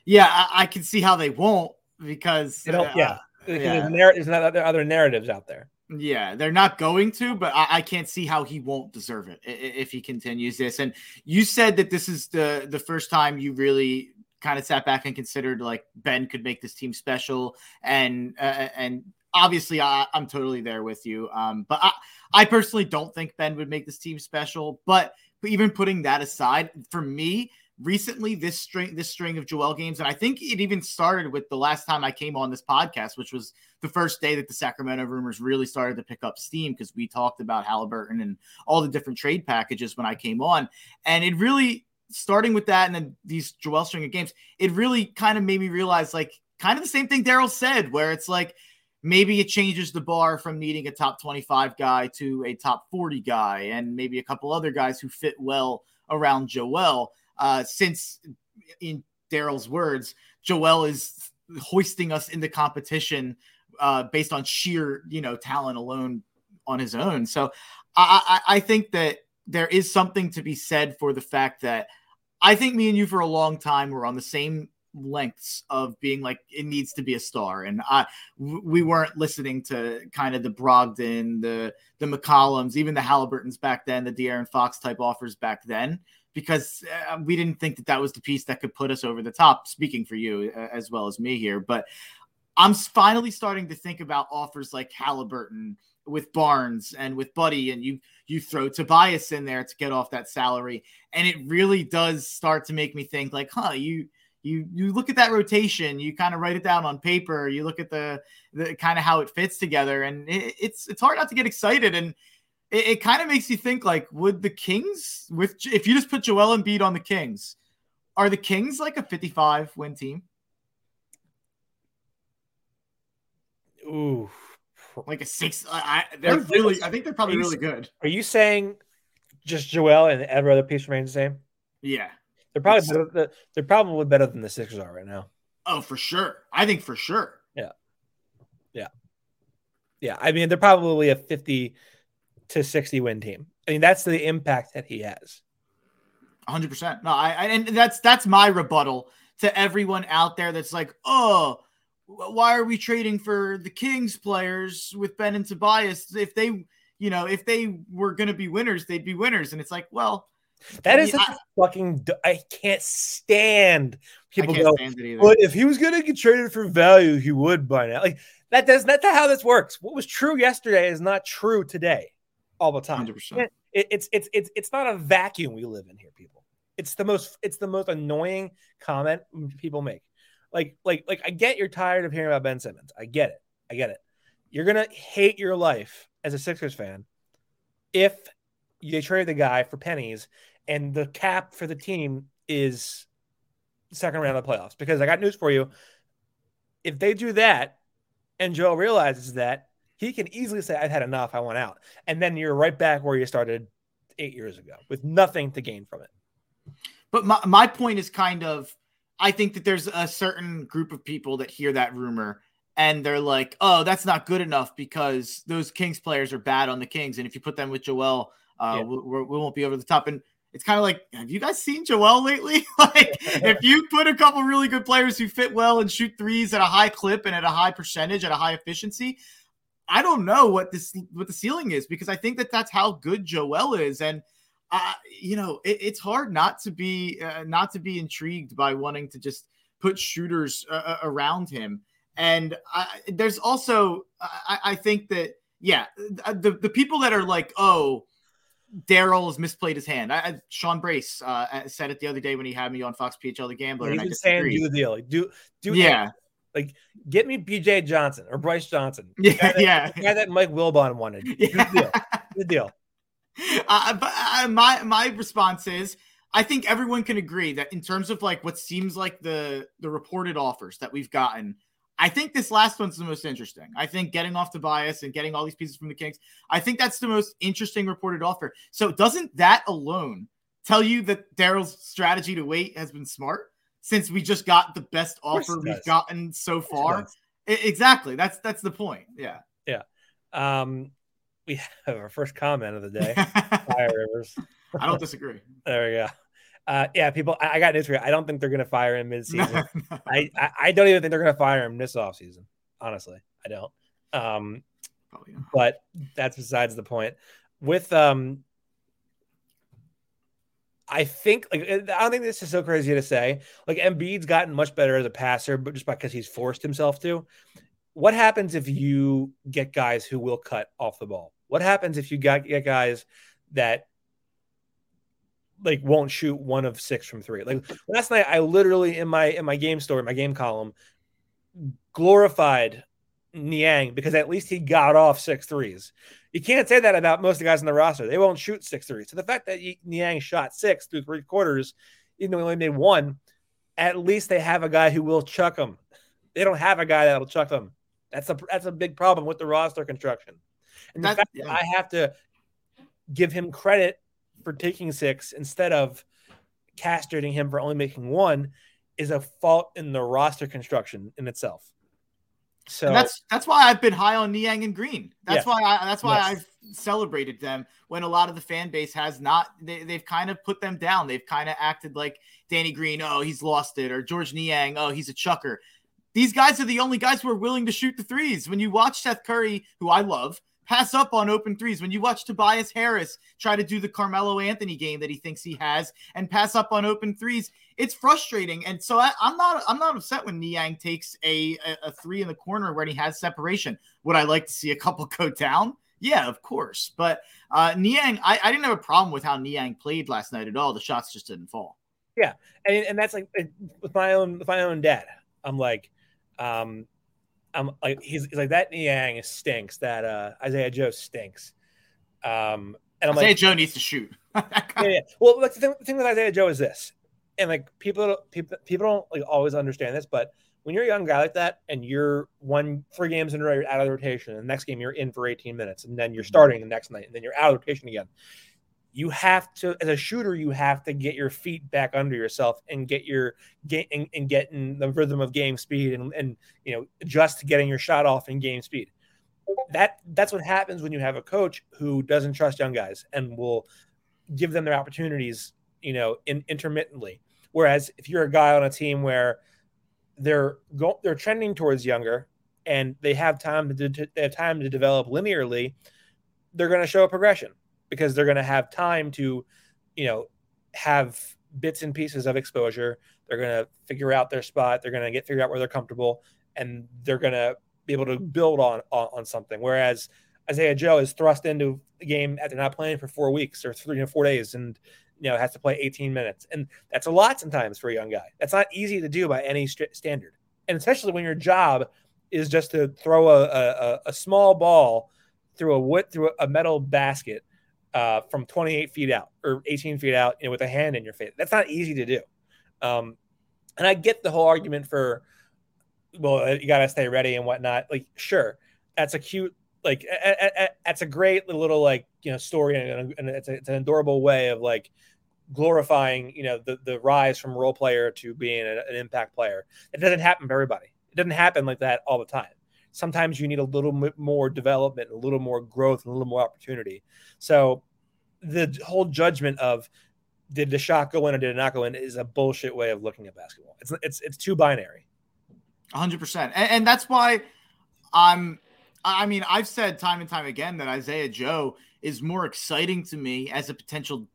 Yeah, I, I can see how they won't because they don't, uh, yeah, yeah. There's, there's other, other narratives out there. Yeah, they're not going to, but I, I, can't see how he won't deserve it if he continues this. And you said that this is the the first time you really kind of sat back and considered like Ben could make this team special, and uh, and obviously I, am totally there with you. Um, but I, I personally don't think Ben would make this team special. But even putting that aside, for me, recently this string this string of Joel games, and I think it even started with the last time I came on this podcast, which was the first day that the Sacramento rumors really started to pick up steam because we talked about Halliburton and all the different trade packages when I came on, and it really starting with that and then these Joel string of games, it really kind of made me realize like kind of the same thing Daryl said, where it's like maybe it changes the bar from needing a top 25 guy to a top 40 guy and maybe a couple other guys who fit well around Joel. Uh, since in Daryl's words, Joel is hoisting us into competition uh, based on sheer, you know, talent alone on his own. So I, I, I think that there is something to be said for the fact that I think me and you for a long time were on the same lengths of being like it needs to be a star, and I we weren't listening to kind of the Brogdon, the the McCollums, even the Halliburtons back then, the De'Aaron Fox type offers back then, because uh, we didn't think that that was the piece that could put us over the top. Speaking for you uh, as well as me here, but I'm finally starting to think about offers like Halliburton with Barnes and with Buddy, and you you throw Tobias in there to get off that salary, and it really does start to make me think like, huh, you you you look at that rotation, you kind of write it down on paper, you look at the the kind of how it fits together, and it, it's it's hard not to get excited, and it, it kind of makes you think like, would the Kings with if you just put Joel Embiid on the Kings, are the Kings like a 55 win team? Ooh, like a six. I, they're really. I think they're probably really good. Are you saying just Joel and every other piece remains the same? Yeah, they're probably better, they're probably better than the Sixers are right now. Oh, for sure. I think for sure. Yeah, yeah, yeah. I mean, they're probably a fifty to sixty win team. I mean, that's the impact that he has. Hundred percent. No, I, I and that's that's my rebuttal to everyone out there that's like, oh why are we trading for the Kings players with Ben and Tobias? If they, you know, if they were going to be winners, they'd be winners. And it's like, well, that is I, fucking. I can't stand people can't go. Stand but if he was going to get traded for value, he would by now. Like that does that's not how this works. What was true yesterday is not true today, all the time. 100%. It, it's it's it's it's not a vacuum we live in here, people. It's the most it's the most annoying comment people make. Like, like, like, I get you're tired of hearing about Ben Simmons. I get it. I get it. You're gonna hate your life as a Sixers fan if you trade the guy for pennies and the cap for the team is second round of the playoffs. Because I got news for you. If they do that and Joe realizes that, he can easily say, I've had enough, I want out. And then you're right back where you started eight years ago with nothing to gain from it. But my, my point is kind of I think that there's a certain group of people that hear that rumor and they're like, "Oh, that's not good enough because those Kings players are bad on the Kings, and if you put them with Joel, uh, yeah. we, we won't be over the top." And it's kind of like, have you guys seen Joel lately? *laughs* like, *laughs* if you put a couple really good players who fit well and shoot threes at a high clip and at a high percentage at a high efficiency, I don't know what this what the ceiling is because I think that that's how good Joel is, and uh, you know, it, it's hard not to be uh, not to be intrigued by wanting to just put shooters uh, uh around him. And I, there's also, I, I, think that yeah, the the people that are like, oh, Daryl has misplayed his hand. I, Sean Brace uh, said it the other day when he had me on Fox PHL the Gambler. He's and I saying do the deal, do do yeah. Like, get me BJ Johnson or Bryce Johnson. *laughs* Yeah, that, yeah. The guy that Mike Wilbon wanted. *laughs* Yeah. Good deal. Good *laughs* deal. Uh, but uh, my my response is I think everyone can agree that in terms of like what seems like the the reported offers that we've gotten, I think this last one's the most interesting. I think getting off Tobias and getting all these pieces from the Kings, I think that's the most interesting reported offer. So doesn't that alone tell you that Daryl's strategy to wait has been smart since we just got the best offer we've gotten so far? exactly. That's that's the point. Yeah. Yeah. Um we *laughs* have our first comment of the day. *laughs* fire Rivers. I don't disagree. *laughs* there we go. Uh, yeah, people, I, I, got news for you. I don't think they're going to fire him mid-season. I, I, I, don't even think they're going to fire him this offseason. Honestly, I don't. Um, but that's besides the point. With um, I think like eh, I don't think this is so crazy to say. Like Embiid's gotten much better as a passer, but just because he's forced himself to. What happens if you get guys who will cut off the ball? What happens if you got get guys that like won't shoot one of six from three? Like last night, I literally in my in my game story, my game column, glorified Niang because at least he got off six threes. You can't say that about most of the guys on the roster. They won't shoot six threes. So the fact that Niang shot six through three quarters, even though he only made one, at least they have a guy who will chuck them. They don't have a guy that'll chuck them. That's a that's a big problem with the roster construction. And the fact that I have to give him credit for taking six instead of castrating him for only making one is a fault in the roster construction in itself. So And that's that's why I've been high on Niang and Green. That's Yeah. why I that's why Yes. I've celebrated them when a lot of the fan base has not. They, they've kind of put them down. They've kind of acted like Danny Green. Oh, he's lost it, or George Niang. Oh, he's a chucker. These guys are the only guys who are willing to shoot the threes. When you watch Seth Curry, who I love, pass up on open threes. When you watch Tobias Harris try to do the Carmelo Anthony game that he thinks he has and pass up on open threes, it's frustrating. And so I, I'm not I'm not upset when Niang takes a, a a three in the corner when he has separation. Would I like to see a couple go down? Yeah, of course. But uh, Niang, I, I didn't have a problem with how Niang played last night at all. The shots just didn't fall. Yeah, and, and that's like with my own with my own dad. I'm like, um, I'm like he's, he's like that Niang stinks. That uh, Isaiah Joe stinks. Um, and I'm like Isaiah like, Joe needs to shoot. *laughs* yeah, yeah. Well, like the thing, the thing with Isaiah Joe is this, and like people people people don't like always understand this, but when you're a young guy like that and you're one three games in a row out of the rotation, and the next game you're in for 18 minutes, and then you're mm-hmm. starting the next night, and then you're out of rotation again. You have to, as a shooter, you have to get your feet back under yourself and get your get and, and get in the rhythm of game speed and and you know adjust to getting your shot off in game speed. That that's what happens when you have a coach who doesn't trust young guys and will give them their opportunities, you know, in, intermittently. Whereas if you're a guy on a team where they're go, they're trending towards younger and they have time to de- they have time to develop linearly, they're going to show a progression because they're going to have time to, you know, have bits and pieces of exposure. They're going to figure out their spot. They're going to get figure out where they're comfortable, and they're going to be able to build on, on on something. Whereas Isaiah Joe is thrust into the game after not playing for four weeks or three or four days, and you know has to play 18 minutes, and that's a lot sometimes for a young guy. That's not easy to do by any st- standard, and especially when your job is just to throw a, a, a small ball through a wood through a metal basket uh, from 28 feet out or 18 feet out, you know, with a hand in your face. That's not easy to do. Um, and I get the whole argument for, well, you got to stay ready and whatnot. Like, sure, that's a cute, like, that's a great little, like, you know, story, and, and it's, a, it's an adorable way of like glorifying, you know, the the rise from role player to being an, an impact player. It doesn't happen for everybody. It doesn't happen like that all the time. Sometimes you need a little bit more development, a little more growth, a little more opportunity. So the whole judgment of did the shot go in or did it not go in is a bullshit way of looking at basketball. It's it's it's too binary. 100%. And, and that's why I'm I mean, I've said time and time again that Isaiah Joe is more exciting to me as a potential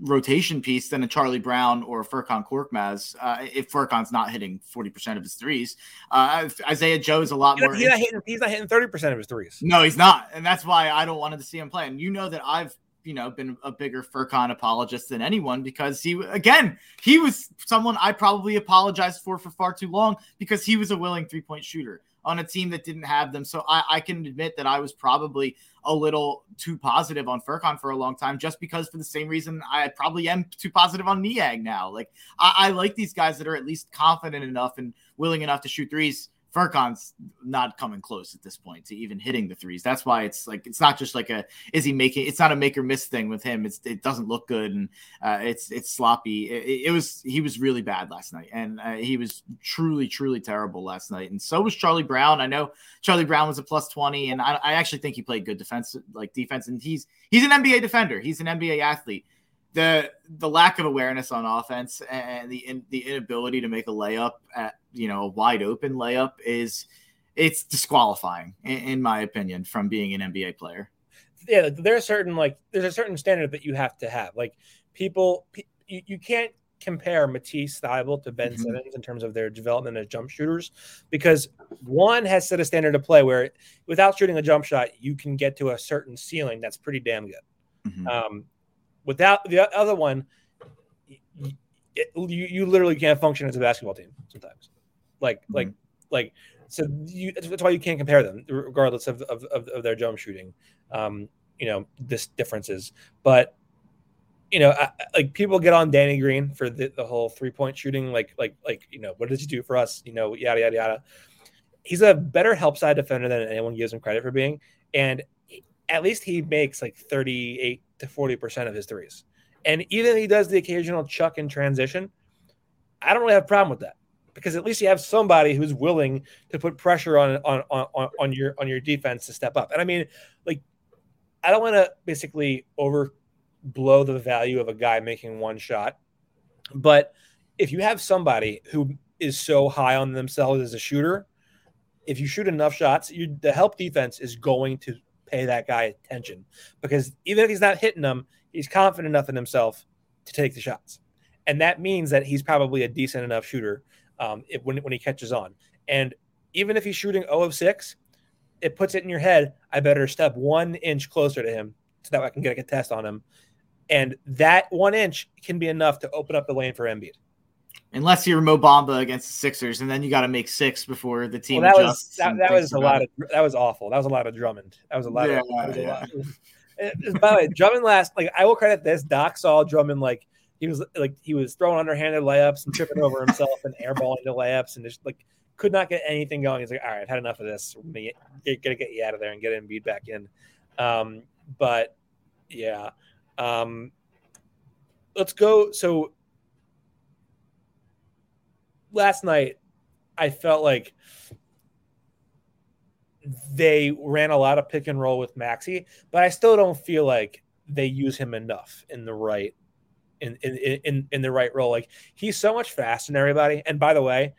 rotation piece than a Charlie Brown or a Furkan Korkmaz. Uh, if Furkan's not hitting 40% of his threes, uh, Isaiah Joe is a lot He's more. he's not hitting he's not hitting 30% of his threes. No, he's not. And that's why I don't want to see him play. And you know that I've, you know, been a bigger Furkan apologist than anyone because he, again, he was someone I probably apologized for for far too long because he was a willing three point shooter on a team that didn't have them. So I, I can admit that I was probably a little too positive on Furkan for a long time, just because for the same reason I probably am too positive on Niang now. Like I, I like these guys that are at least confident enough and willing enough to shoot threes. Furkan's not coming close at this point to even hitting the threes. That's why it's like it's not just like a is he making it's not a make or miss thing with him. It's it doesn't look good and uh, it's it's sloppy. It, it, was he was really bad last night and uh, he was truly truly terrible last night. And so was Charlie Brown. I know Charlie Brown was a plus twenty and I, I actually think he played good defense like defense and he's he's an NBA defender. He's an NBA athlete the the lack of awareness on offense and the in, the inability to make a layup at you know a wide open layup is it's disqualifying in, in my opinion from being an NBA player. Yeah, there's certain like there's a certain standard that you have to have. Like people, you, you can't compare Matisse Thybulle to Ben mm-hmm. Simmons in terms of their development as jump shooters because one has set a standard of play where without shooting a jump shot you can get to a certain ceiling that's pretty damn good. Mm-hmm. Um, without the other one, you, you, literally can't function as a basketball team sometimes. Like mm-hmm. like like so you, that's why you can't compare them regardless of of, of, of their jump shooting. Um, you know this differences, but you know I, like people get on Danny Green for the, the whole three point shooting. Like like like you know what did you do for us? You know yada yada yada. He's a better help side defender than anyone gives him credit for being, and at least he makes like 38 to 40% of his threes. And even if he does the occasional chuck in transition, I don't really have a problem with that. because at least you have somebody who's willing to put pressure on on on, on your on your defense to step up. And I mean, like, I don't want to basically over blow the value of a guy making one shot, but if you have somebody who is so high on themselves as a shooter, if you shoot enough shots, you, the help defense is going to pay that guy attention because even if he's not hitting them, he's confident enough in himself to take the shots. And that means that he's probably a decent enough shooter um, when, when he catches on. And even if he's shooting 0 of 6, it puts it in your head, I better step one inch closer to him so that I can get a test on him. And that one inch can be enough to open up the lane for Embiid. Unless you're Mo Bamba against the Sixers, and then you got to make six before the team well, that adjusts. Was, that, that was a lot of that was awful. That was a lot of Drummond. That was a lot. Yeah, of, yeah. Lot. By the way, Drummond last like I will credit this. Doc saw Drummond like he was like he was throwing underhanded layups and tripping over himself and airballing the layups and just like could not get anything going. He's like, all right, I've had enough of this. We're gonna get, gonna get you out of there and get Embiid back in. Um, but yeah, um, let's go. So last night, I felt like they ran a lot of pick and roll with Maxey, but I still don't feel like they use him enough in the right in in in, in the right role. Like he's so much faster than everybody. And by the way,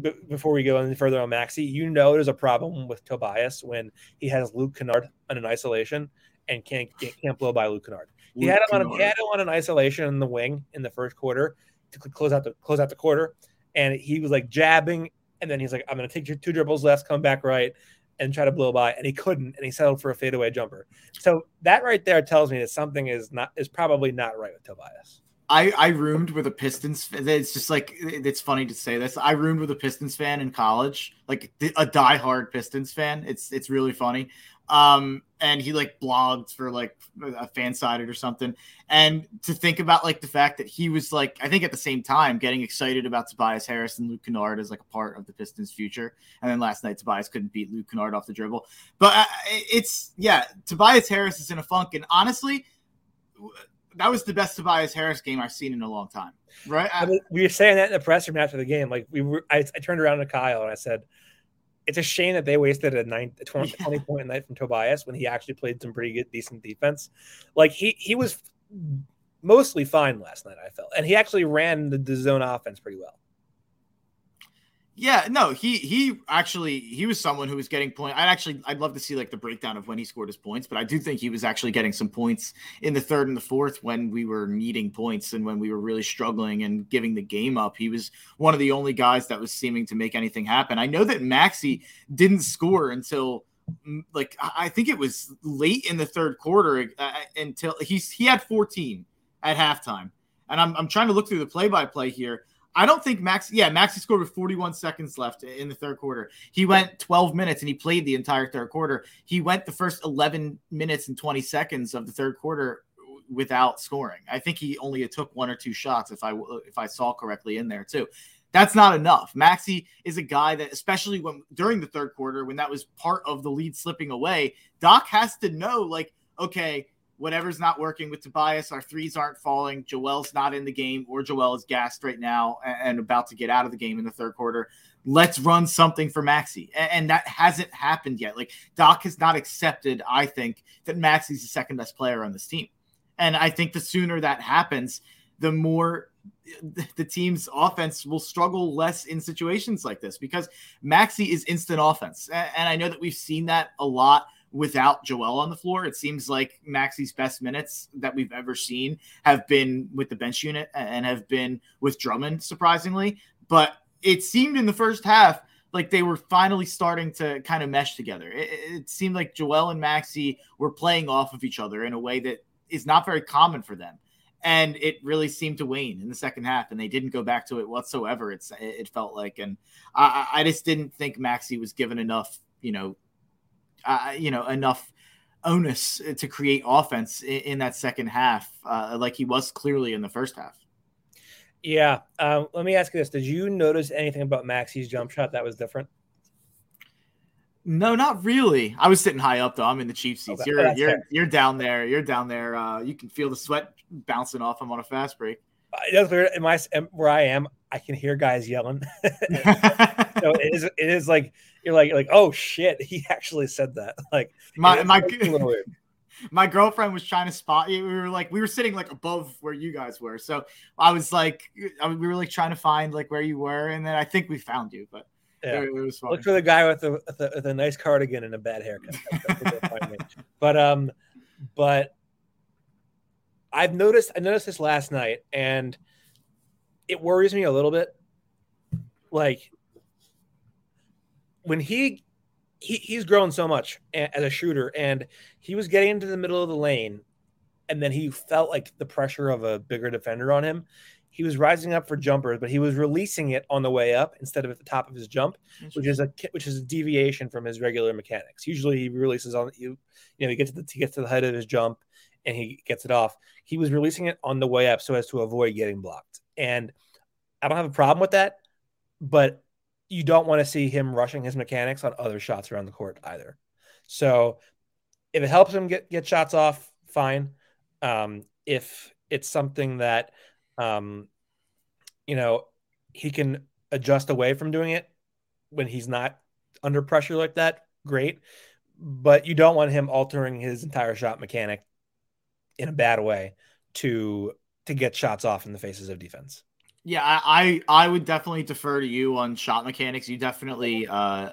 b- before we go any further on Maxey, you know there's a problem with Tobias when he has Luke Kennard on an isolation and can't can't blow by Luke Kennard. He had him on he had him on an isolation in the wing in the first quarter to close out the close out the quarter, and he was like jabbing, and then he's like, "I'm to take your two dribbles left, come back right, and try to blow by," and he couldn't, and he settled for a fadeaway jumper. So that right there tells me that something is not is probably not right with Tobias. I, I roomed with a Pistons. It's just like it's funny to say this. I roomed with a Pistons fan in college, like a diehard Pistons fan. It's it's really funny. Um, and he like blogged for like a FanSided or something. And to think about like the fact that he was like, I think at the same time getting excited about Tobias Harris and Luke Kennard as like a part of the Pistons' future. And then last night Tobias couldn't beat Luke Kennard off the dribble. But uh, it's yeah, Tobias Harris is in a funk, and honestly that was the best Tobias Harris game I've seen in a long time. Right? I mean, we were saying that in the press room after the game. Like we were, I, I turned around to Kyle and I said, "It's a shame that they wasted a, nine, a 20, yeah. 20 point night from Tobias when he actually played some pretty good, decent defense. Like he he was mostly fine last night. I felt, and he actually ran the, the zone offense pretty well. Yeah, no, he he actually he was someone who was getting point. I'd actually I'd love to see like the breakdown of when he scored his points, but I do think he was actually getting some points in the third and the fourth when we were needing points and when we were really struggling and giving the game up. He was one of the only guys that was seeming to make anything happen. I know that Maxey didn't score until like I think it was late in the third quarter uh, until he's he had 14 at halftime. And I'm I'm trying to look through the play by play here. I don't think Max. Yeah, Maxey scored with 41 seconds left in the third quarter. He went 12 minutes and he played the entire third quarter. He went the first 11 minutes and 20 seconds of the third quarter without scoring. I think he only took one or two shots, if I if I saw correctly in there too. That's not enough. Maxey is a guy that, especially when during the third quarter, when that was part of the lead slipping away, Doc has to know, like, okay, whatever's not working with Tobias, our threes aren't falling. Joel's not in the game, or Joel is gassed right now and, about to get out of the game in the third quarter. Let's run something for Maxey. And, that hasn't happened yet. Like Doc has not accepted, I think, that Maxey's the second best player on this team. And I think the sooner that happens, the more *laughs* the team's offense will struggle less in situations like this because Maxey is instant offense. And I know that we've seen that a lot without Joel on the floor. It seems like Maxey's best minutes that we've ever seen have been with the bench unit and have been with Drummond, surprisingly. But it seemed in the first half like they were finally starting to kind of mesh together. It, it seemed like Joel and Maxey were playing off of each other in a way that is not very common for them. And it really seemed to wane in the second half, and they didn't go back to it whatsoever. It's it felt like, and I, I just didn't think Maxey was given enough, you know, uh, you know, enough onus to create offense in, in that second half, uh, like he was clearly in the first half. Yeah. Um, let me ask you this: Did you notice anything about Maxey's jump shot that was different? No, not really. I was sitting high up though. I'm in the cheap seats. Okay. You're you're fair. you're down there. You're down there. Uh, you can feel the sweat bouncing off him on a fast break. That's weird. In my where I am, I can hear guys yelling. *laughs* *laughs* so it is it is like you're like like oh shit, he actually said that. *laughs* Like my my a little *laughs* weird. my girlfriend was trying to spot you. We were like, we were sitting like above where you guys were. So I was like, I, we were like trying to find like where you were, and then I think we found you. But Yeah. it, it was fun. Look for the guy with the, with the with a nice cardigan and a bad haircut. That's- that's what they'll find me. *laughs* but um, but I've noticed I noticed this last night, and it worries me a little bit. Like when he he he's grown so much as a shooter, and he was getting into the middle of the lane, and then he felt like the pressure of a bigger defender on him. He was rising up for jumpers, but he was releasing it on the way up instead of at the top of his jump which is a which is a deviation from his regular mechanics. Usually, he releases on you, you know, he gets to the he gets to the height of his jump and he gets it off. He was releasing it on the way up so as to avoid getting blocked. And I don't have a problem with that, but you don't want to see him rushing his mechanics on other shots around the court either. So if it helps him get get shots off, fine. Um, if it's something that um, you know he can adjust away from doing it when he's not under pressure like that, great. But you don't want him altering his entire shot mechanic in a bad way to to get shots off in the faces of defense. Yeah, I, I would definitely defer to you on shot mechanics. You definitely, uh,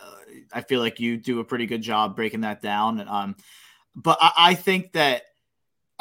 I feel like you do a pretty good job breaking that down. Um, but I, I think that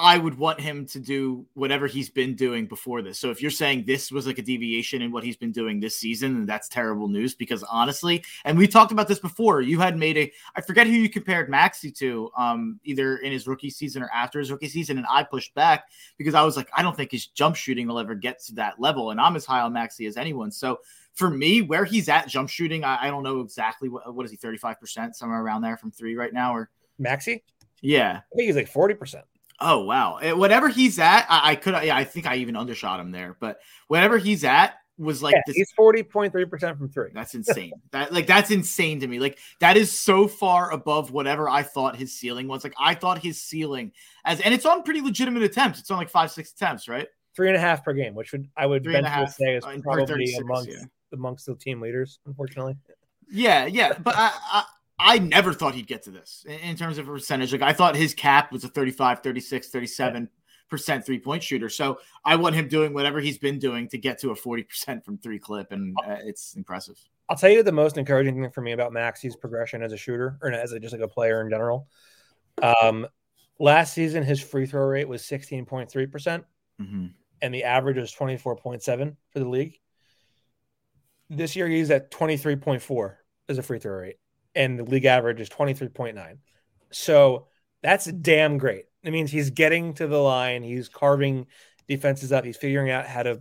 I would want him to do whatever he's been doing before this. So if you're saying this was like a deviation in what he's been doing this season, then that's terrible news because honestly, and we talked about this before, you had made a I forget who you compared Maxey to, um, either in his rookie season or after his rookie season, and I pushed back because I was like, I don't think his jump shooting will ever get to that level, and I'm as high on Maxey as anyone. So for me, where he's at jump shooting, I, I don't know exactly what what is he, 35%, somewhere around there from three right now, or Maxey, yeah. I think he's like forty percent. Oh wow! Eh, Whatever he's at, I, I could. Yeah, I think I even undershot him there. But whatever he's at was like Yeah, this. he's forty point three percent from three. That's insane. *laughs* that like that's insane to me. Like that is so far above whatever I thought his ceiling was. Like I thought his ceiling as, and it's on pretty legitimate attempts. It's on like five, six attempts, right? Three and a half per game, which would I would Three and a to say is uh, probably 36, amongst yeah. amongst the team leaders, unfortunately. Yeah, yeah, but I, I I never thought he'd get to this in, terms of a percentage. Like I thought his cap was a 35, 36, 37 percent three point shooter. So I want him doing whatever he's been doing to get to a 40 percent from three clip, and uh, it's impressive. I'll tell you the most encouraging thing for me about Maxey's progression as a shooter or as a, just like a player in general. Um, last season, his free throw rate was 16.3 percent, Mm-hmm. and the average was 24.7 for the league. This year, he's at 23.4 as a free throw rate, and the league average is 23.9. So that's damn great. It means he's getting to the line, he's carving defenses up, he's figuring out how to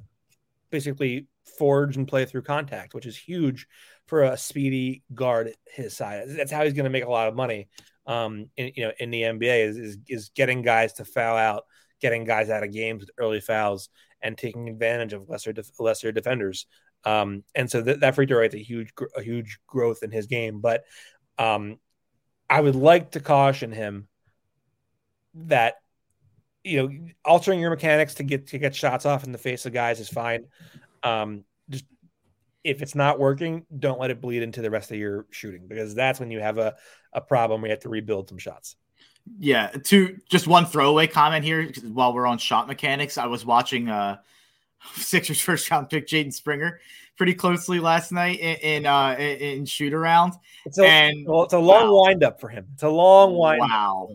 basically forge and play through contact, which is huge for a speedy guard his side. That's how he's going to make a lot of money. Um, in, you know, in the NBA is, is is getting guys to foul out, getting guys out of games with early fouls, and taking advantage of lesser def- lesser defenders. Um, and so that, that free throw rate is a huge gr- a huge growth in his game. But um, I would like to caution him that you know altering your mechanics to get to get shots off in the face of guys is fine. Um, just if it's not working, don't let it bleed into the rest of your shooting because that's when you have a, a problem We have to rebuild some shots. Yeah, to just one throwaway comment here while we're on shot mechanics. I was watching uh *laughs* Sixers first round pick Jaden Springer pretty closely last night in, in uh in shoot around. It's a, And well, it's a long wow. wind up for him. It's a long wind. Wow.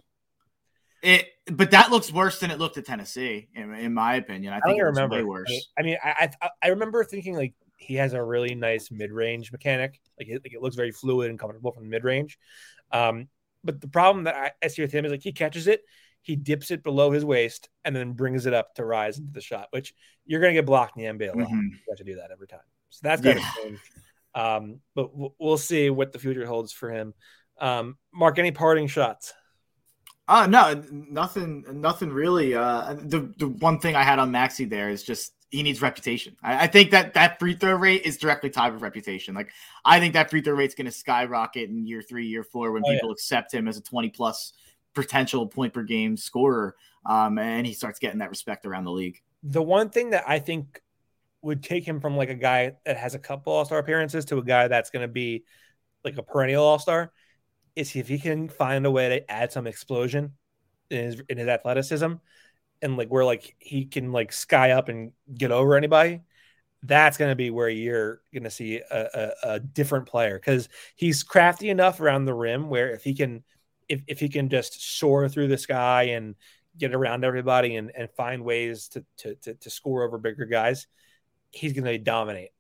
It but that looks worse than it looked at Tennessee, in, in my opinion. I I think it remember. way worse. I mean, I, I I remember thinking like he has a really nice mid range mechanic. Like it, like it looks very fluid and comfortable from the mid range. Um, but the problem that I, I see with him is like he catches it, he dips it below his waist, and then brings it up to rise into the shot, which you're going to get blocked in the NBA. a lot. Mhm. You have to do that every time. So that's got to change. Um, but we'll, we'll see what the future holds for him. Um, Mark, any parting shots? Uh no, nothing nothing really. Uh the the one thing I had on Maxey there is just he needs reputation. I, I think that that free throw rate is directly tied with reputation. Like I think that free throw rate's going to skyrocket in year three, year four when Oh, yeah. people accept him as a twenty plus potential point per game scorer, um, and he starts getting that respect around the league. The one thing that I think would take him from like a guy that has a couple All Star appearances to a guy that's going to be like a perennial All Star is if he can find a way to add some explosion in his in his athleticism and like where like he can like sky up and get over anybody that's going to be where you're going to see a, a, a different player because he's crafty enough around the rim where if he can if, if he can just soar through the sky and get around everybody and, and find ways to, to, to, to score over bigger guys, he's going to dominate.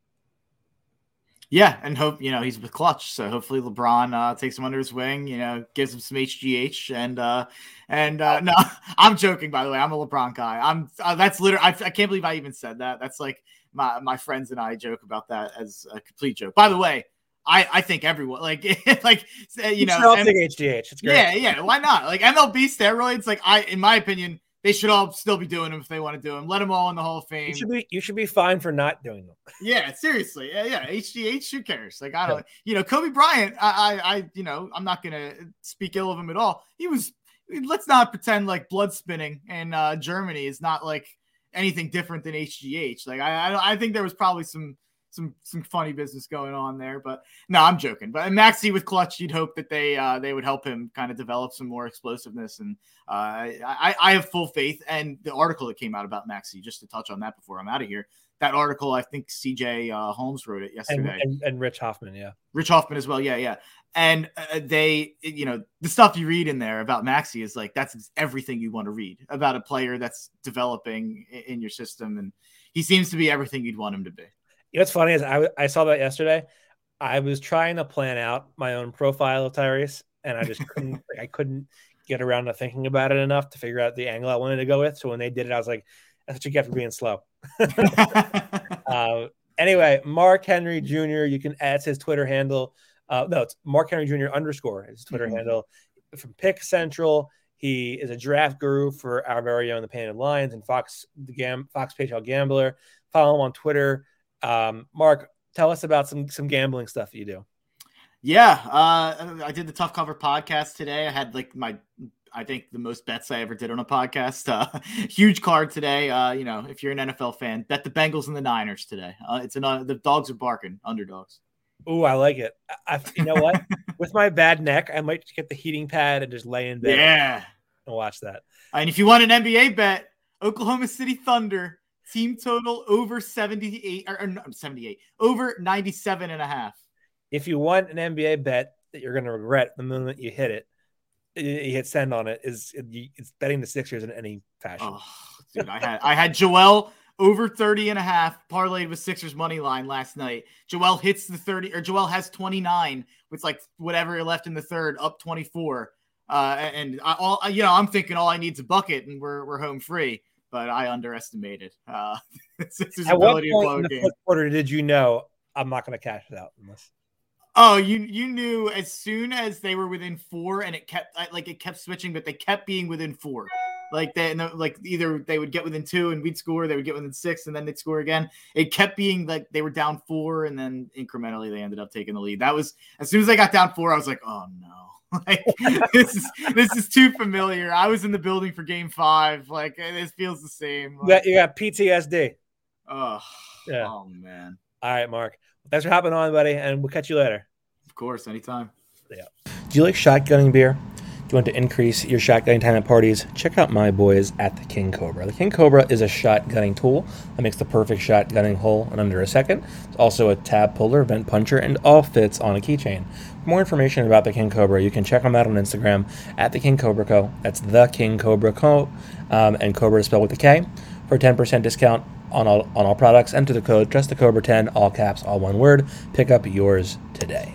Yeah, and hope you know he's with Klutch, so hopefully LeBron uh, takes him under his wing. You know, gives him some HGH, and uh, and uh, no, *laughs* I'm joking. By the way, I'm a LeBron guy. I'm uh, that's literally. I, I can't believe I even said that. That's like my my friends and I joke about that as a complete joke. By the way, I I think everyone like *laughs* like you know, I'll take HGH. It's great. Yeah, yeah. Why not? Like MLB steroids. Like I, in my opinion, they should all still be doing them if they want to do them. Let them all in the Hall of Fame. You should be you should be fine for not doing them. *laughs* Yeah, seriously. Yeah, yeah. HGH, who cares? Like I don't, you know, Kobe Bryant. I, I, I, you know, I'm not gonna speak ill of him at all. He was. Let's not pretend like blood spinning in uh, Germany is not like anything different than HGH. Like I, I, I think there was probably some some some funny business going on there. But no, I'm joking. But Maxey with Klutch, you'd hope that they uh, they would help him kind of develop some more explosiveness, and uh, I I have full faith. And the article that came out about Maxey, just to touch on that before I'm out of here. That article, I think CJ uh, Holmes wrote it yesterday, and, and, and, Rich Hofmann, yeah, Rich Hofmann as well, yeah, yeah. And uh, they, you know, the stuff you read in there about Maxey is like that's everything you want to read about a player that's developing in your system, and he seems to be everything you'd want him to be. You know what's funny is I, I saw that yesterday. I was trying to plan out my own profile of Tyrese, and I just *laughs* couldn't. like, I couldn't get around to thinking about it enough to figure out the angle I wanted to go with. So when they did it, I was like, "That's what you get for being slow." *laughs* uh, anyway, Mark Henry Jr. You can add his Twitter handle. Uh, no, it's Mark Henry Jr. underscore his Twitter mm-hmm. handle from Pick Central. He is a draft guru for our very own The Painted Lions and Fox the Gam Fox PHL Gambler. Follow him on Twitter um, Mark, tell us about some some gambling stuff that you do. Yeah, uh, I did the Tough Cover podcast today. I had like my, I think the most bets I ever did on a podcast. *laughs* Uh, huge card today. Uh, you know, if you're an NFL fan, bet the Bengals and the Niners today. Uh, it's an uh, the dogs are barking, underdogs. Oh, I like it. I, you know what? *laughs* With my bad neck, I might get the heating pad and just lay in bed. Yeah, and watch that. And if you want an NBA bet, Oklahoma City Thunder Team total over 78 or, or 78 over 97 and a half. If you want an NBA bet that you're going to regret the moment you hit it, you hit send on it is it's betting the Sixers in any fashion. Oh, dude, I had I had Joel over 30 and a half parlayed with Sixers money line last night. Joel hits the 30 or Joel has 29 with like whatever left in the third up 24. Uh, and I, all you know, I'm thinking all I need is a bucket and we're we're home free but I underestimated uh, *laughs* Sixers' At ability what point to blow in the fourth quarter did you know I'm not going to cash it out unless? Oh, you you knew as soon as they were within four, and it kept like it kept switching, but they kept being within four. Like they like either they would get within two and we'd score, they would get within six, and then they'd score again. It kept being like they were down four, and then incrementally they ended up taking the lead. That was as soon as they got down four, I was like, oh no. *laughs* like this is this is too familiar. I was in the building for game five. Like this feels the same. Like, you, got, PTSD. Oh, yeah. Oh man. All right, Mark. Thanks for hopping on, buddy, and we'll catch you later. Of course, anytime. Yeah. Do you like shotgunning beer? Do you want to increase your shotgunning time at parties? Check out my boys at the King Cobra. The King Cobra is a shotgunning tool that makes the perfect shotgunning hole in under a second. It's also a tab puller, vent puncher, and all fits on a keychain. For more information about the King Cobra, you can check them out on Instagram at the King Cobra Co. That's the King Cobra Co. Um, and Cobra is spelled with a K for a 10% discount on all on all products. Enter the code just the Cobra 10, all caps, all one word. Pick up yours today.